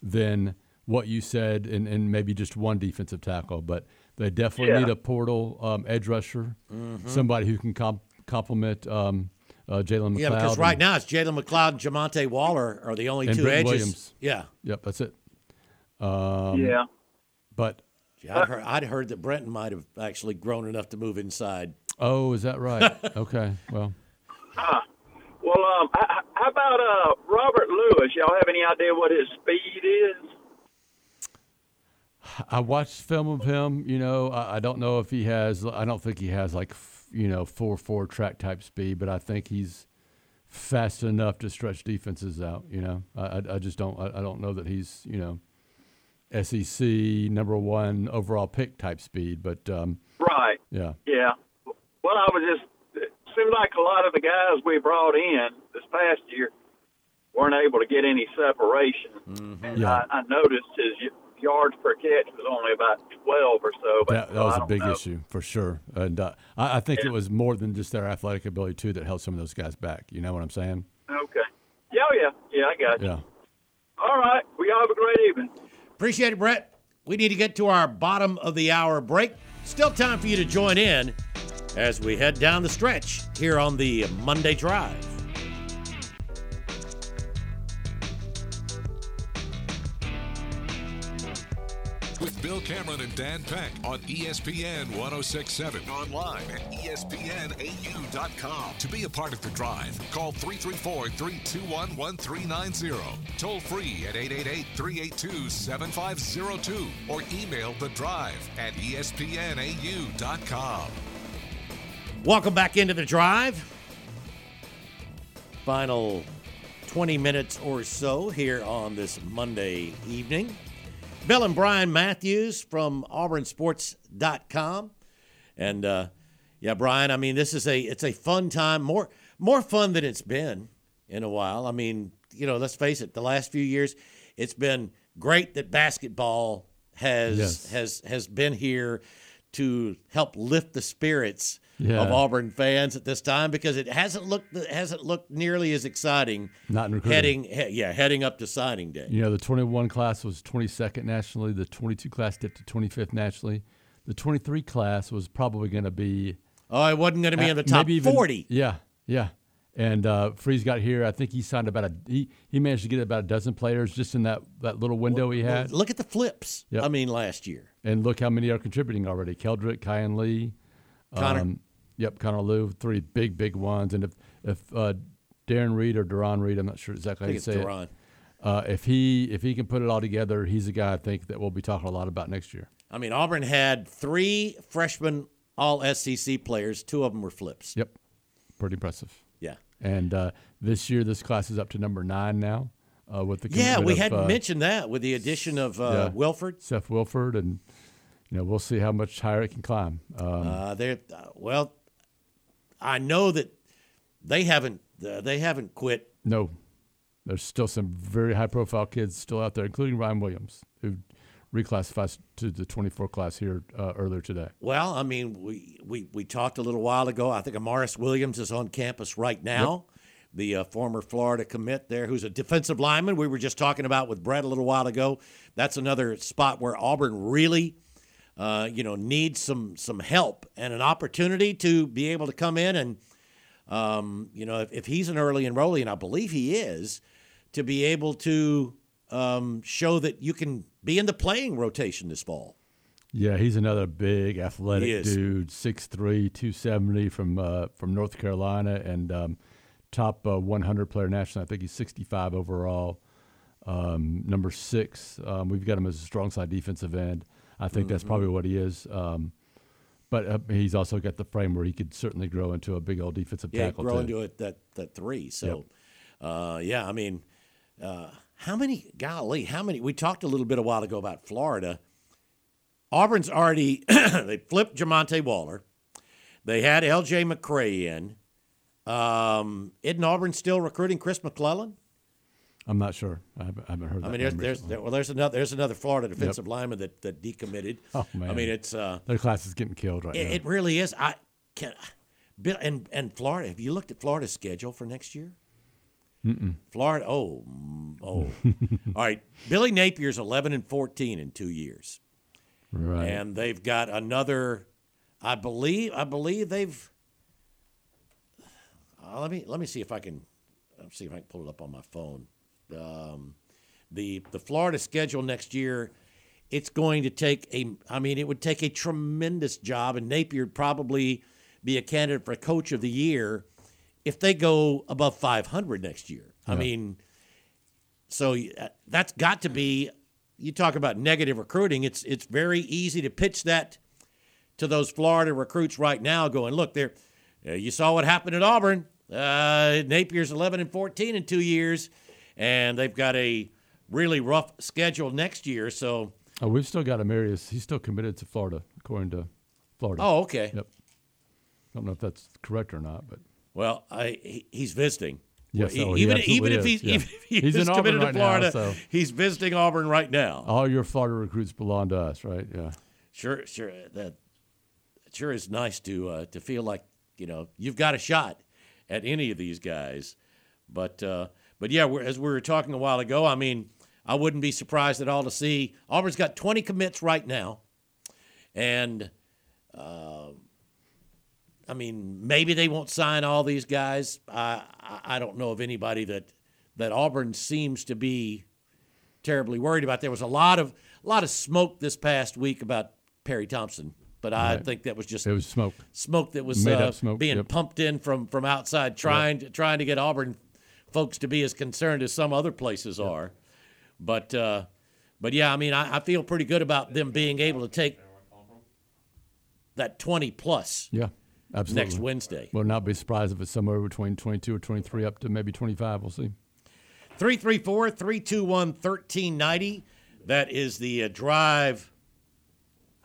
then what you said, and, and maybe just one defensive tackle, but they definitely Yeah. need a portal um, edge rusher, Mhm. somebody who can comp- complement um, uh, Jalen McLeod. Yeah, because right and- now it's Jalen McLeod and Jamonte Waller are the only and two Brent edges. Williams. Yeah. Yep, that's it. Um, Yeah. But Yeah, I'd, heard, I'd heard that Brenton might have actually grown enough to move inside. oh, is that right? okay, well. Huh. Well, um, h- h- how about uh, Robert Lewis? Y'all have any idea what his speed is? I watched film of him. You know, I, I don't know if he has. I don't think he has like f- you know four four track type speed, but I think he's fast enough to stretch defenses out. You know, I I, just don't. I, I don't know that he's you know SEC number one overall pick type speed, but um, Right. yeah. Yeah. Well, I was just. It seemed like a lot of the guys we brought in this past year weren't able to get any separation. And Yeah. I, I noticed his y- yards per catch was only about 12 or so. But That, that was I a don't big know. issue for sure, and uh, I, I think it was more than just their athletic ability too that held some of those guys back. You know what I'm saying? Okay. Yeah, oh, yeah. Yeah, I got you. Yeah. All right. We all have a great evening. Appreciate it, Brett. We need to get to our bottom of the hour break. Still time for you to join in as we head down the stretch here on the Monday Drive. With Bill Cameron and Dan Peck on ESPN 1067. Online at ESPNAU.com. To be a part of the drive, call 334 321 1390. Toll free at 888 382 7502 or email the drive at ESPNAU.com. Welcome back into the drive. Final 20 minutes or so here on this Monday evening. Bill and Bryan Matthews from auburnsports.com. And uh, yeah, Bryan, I mean, this is a it's a fun time, more more fun than it's been in a while. I mean, you know, let's face it, the last few years it's been great that basketball has Yes. has has been here to help lift the spirits Yeah. of Auburn fans at this time because it hasn't looked it hasn't looked nearly as exciting. Not in recruiting. heading he- yeah heading up to signing day. You know, the 21 class was 22nd nationally. The 22 class dipped to 25th nationally. The 23 class was probably going to be. Oh, it wasn't going to be in the top even- 40. Yeah, yeah. And uh, Freeze got here. I think he signed about a. He, he managed to get about a dozen players just in that, that little window he had. Look at the flips. Yep. I mean, last year. And look how many are contributing already. Keldrick, Kayin Lee. Connor. Yep, Connor Lew. Three big, big ones. And if, if uh, Darren Reed or Duran Reed, I'm not sure exactly I how think you it's say Duran. it. Uh, if he if he can put it all together, he's a guy I think that we'll be talking a lot about next year. I mean, Auburn had three freshman All SEC players. Two of them were flips. Yep, pretty impressive. Yeah. And uh, this year, this class is up to number nine now. Uh, with the Yeah, we of, hadn't uh, mentioned that with the addition of uh, yeah, Wilfred. Seth Wilfred, and you know we'll see how much higher it can climb. Um, Uh, they uh, well, I know that they haven't uh, they haven't quit. No, there's still some very high profile kids still out there, including Ryan Williams, who reclassified to the 24 class here uh, earlier today. Well, I mean, we, we we talked a little while ago. I think Amaris Williams is on campus right now. The uh, former Florida commit there, who's a defensive lineman. We were just talking about with Brett a little while ago. That's another spot where Auburn really, uh, you know, needs some some help and an opportunity to be able to come in and, um, you know, if, if he's an early enrollee, and I believe he is, to be able to um, show that you can be in the playing rotation this fall. Yeah, he's another big athletic dude, 6'3", 270 from uh, from North Carolina, and um, top uh, 100 player nationally. I think he's 65 overall. Um, number six, um, we've got him as a strong side defensive end. I think that's Mhm. probably what he is. Um, but uh, he's also got the frame where he could certainly grow into a big old defensive yeah, tackle. grow too. into it that that three. So, uh, yeah, I mean, uh, how many? Golly, how many? We talked a little bit a while ago about Florida. Auburn's already they flipped Jamonte Waller. They had L.J. McCray in. Um, isn't Auburn still recruiting Chris McClellan? I'm not sure. I haven't, I haven't heard that. I mean, there's, there's there, well, there's another there's another Florida defensive lineman that that decommitted. Oh man, I mean, it's uh, their class is getting killed right it, now. it really is. I can, Bill and and Florida. Have you looked at Florida's schedule for next year? Mm-mm. Florida. Oh, mm, oh. All right. Billy Napier's 11 and 14 in two years, Right. and they've got another. I believe. I believe they've. Uh, let me let me see if I can. Let's see if I can pull it up on my phone. Um, the the Florida schedule next year. It's going to take a. I mean, it would take a tremendous job, and Napier would probably be a candidate for coach of the year if they go above 500 next year. I mean, so uh, that's got to be. You talk about negative recruiting. It's it's very easy to pitch that to those Florida recruits right now, going, look, there. Uh, you saw what happened at Auburn. Uh, Napier's 11 and 14 in two years, and they've got a really rough schedule next year. So, Oh, we've still got Amarius. He's still committed to Florida, according to Florida. Oh, okay. Yep. I don't know if that's correct or not, but well, I, he, he's visiting. Yes, Well, even even if he's yeah. even if he He's is in Auburn committed to right now, Florida, so- he's visiting Auburn right now. all your Florida recruits belong to us, right? Yeah. Sure, sure. That sure is nice to uh, to feel like you know you've got a shot at any of these guys. But uh, but yeah, we're, as we were talking a while ago, I mean, I wouldn't be surprised at all to see Auburn's got 20 commits right now, and uh, I mean maybe they won't sign all these guys. I I- I don't know of anybody that that Auburn seems to be terribly worried about. There was a lot of a lot of smoke this past week about Perry Thompson, but I Right. think that was just It was smoke. smoke that was uh, up smoke, being yep. pumped in from from outside, trying to, trying to get Auburn folks to be as concerned as some other places are. But uh, but yeah, I mean, I, I feel pretty good about them being able to take that twenty plus. Yeah. Absolutely. Next Wednesday. Will not be surprised if it's somewhere between 22 or 23 up to maybe 25. We'll see. 334 321 1390. That is the uh, drive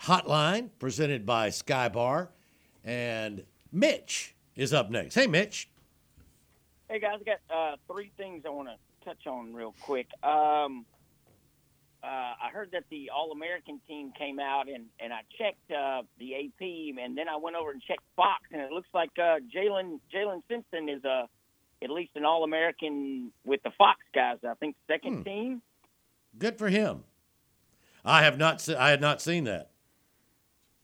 hotline presented by Sky Bar. And Mitch is up next. Hey, Mitch. Hey guys, I got uh, three things I want to touch on real quick. Um, uh, I heard that the All American team came out, and and I checked uh, the AP, and then I went over and checked Fox, and it looks like uh, Jalen Jaylin Simpson is a at least an All American with the Fox guys. I think second Hmm. team. Good for him. I have not. Se- I had not seen that.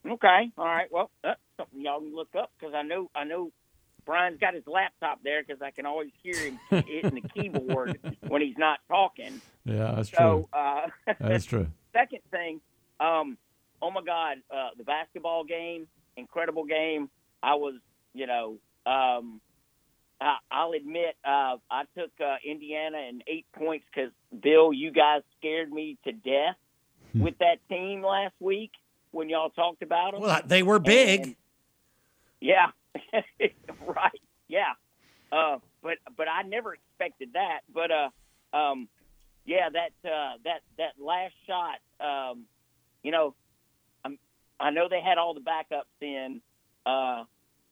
Okay, all right. Well, that's something y'all can look up because I know I know Bryan's got his laptop there because I can always hear him hitting the keyboard when he's not talking. Yeah, that's So, true. uh, That's true. second thing, um, oh my God, uh, the basketball game, incredible game. I was, you know, um, I, I'll admit, uh, I took uh, Indiana in eight points because Bill, you guys scared me to death with that team last week when y'all talked about them. Well, they were big. And- yeah, right. Yeah, uh, but but I never expected that. But uh, um, yeah, that uh, that that last shot, um, you know, I'm, I know they had all the backups in, uh,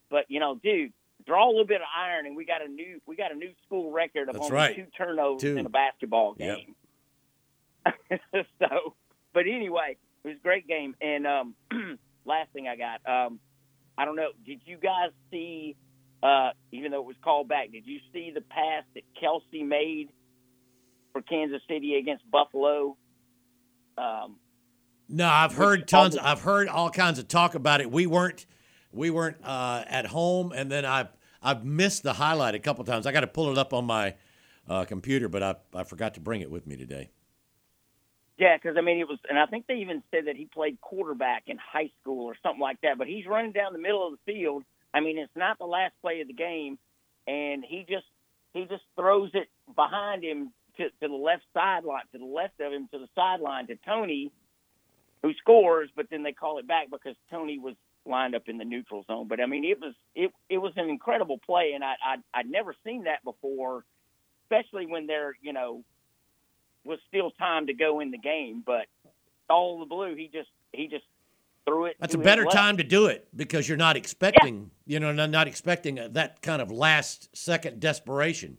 but you know, dude, draw a little bit of iron, and we got a new we got a new school record of That's only right. two turnovers Two. in a basketball Yep. game. so, but anyway, it was a great game. And um, last thing I got, um, I don't know, did you guys see? Uh, even though it was called back, did you see the pass that Kelce made for Kansas City against Buffalo? Um, No, I've heard tons. I've heard all kinds of talk about it. We weren't, we weren't uh, at home, and then I've I've missed the highlight a couple times. I got to pull it up on my uh, computer, but I I forgot to bring it with me today. Yeah, because I mean it was, and I think they even said that he played quarterback in high school or something like that. But he's running down the middle of the field. I mean, it's not the last play of the game, and he just he just throws it behind him to, to the left sideline, to the left of him, to the sideline to Toney, who scores. But then they call it back because Toney was lined up in the neutral zone. But I mean, it was it it was an incredible play, and I, I I'd never seen that before, especially when they're you know was still time to go in the game, but all the blue, he just he just threw it. That's a better time to do it because you're not expecting, you know, not, expecting that kind of last second desperation.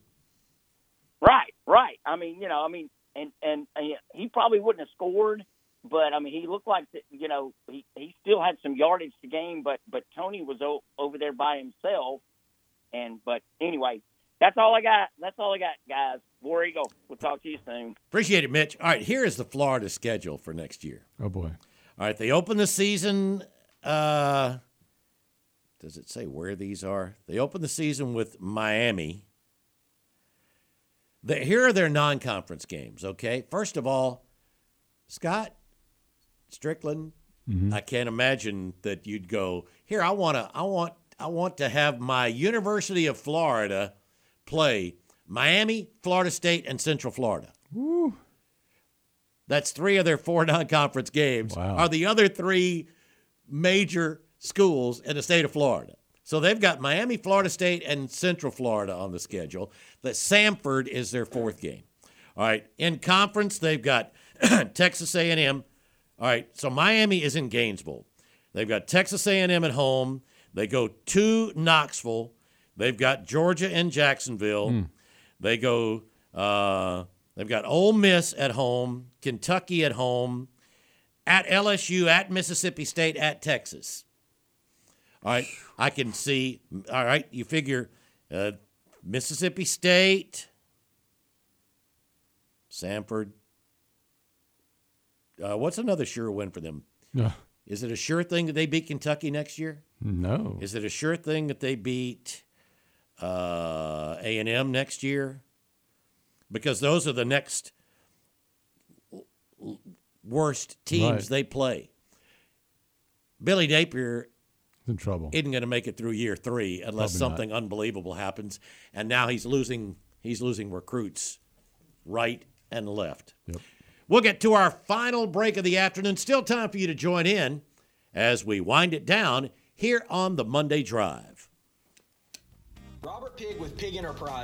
Right, right. I mean, you know, I mean, and and, and he probably wouldn't have scored, but I mean, he looked like. You know, he he still had some yardage to gain, but but Toney was o- over there by himself, and but anyway, that's all I got. That's all I got, guys. War Eagle. We'll talk to you soon. Appreciate it, Mitch. All right, here is the Florida schedule for next year. Oh boy. All right, they open the season. Uh, does it say where these are? They open the season with Miami. The, here are their non-conference games. Okay, first of all, Scott Stricklin. I can't imagine that you'd go here. I want to. I want. I want to have my University of Florida play Miami, Florida State, and Central Florida. Woo. That's three of their four non-conference games. Wow. Are the other three major schools in the state of Florida? So they've got Miami, Florida State, and Central Florida on the schedule. That Samford is their fourth game. All right, in conference they've got Texas A&M. All right, so Miami is in Gainesville. They've got Texas A&M at home. They go to Knoxville. They've got Georgia and Jacksonville. They go. Uh, they've got Ole Miss at home, Kentucky at home, at LSU, at Mississippi State, at Texas. All right, I can see. All right, you figure uh, Mississippi State, Samford. Uh, what's another sure win for them? No. Is it a sure thing that they beat Kentucky next year? No. Is it a sure thing that they beat uh, A and M next year? Because those are the next worst teams Right. they play. Billy Napier in trouble. isn't going to make it through year three unless Probably not. something unbelievable happens. And now he's losing he's losing recruits right and left. Yep. We'll get to our final break of the afternoon. Still time for you to join in as we wind it down here on the Monday Drive. Robert Pig with Pig Enterprise.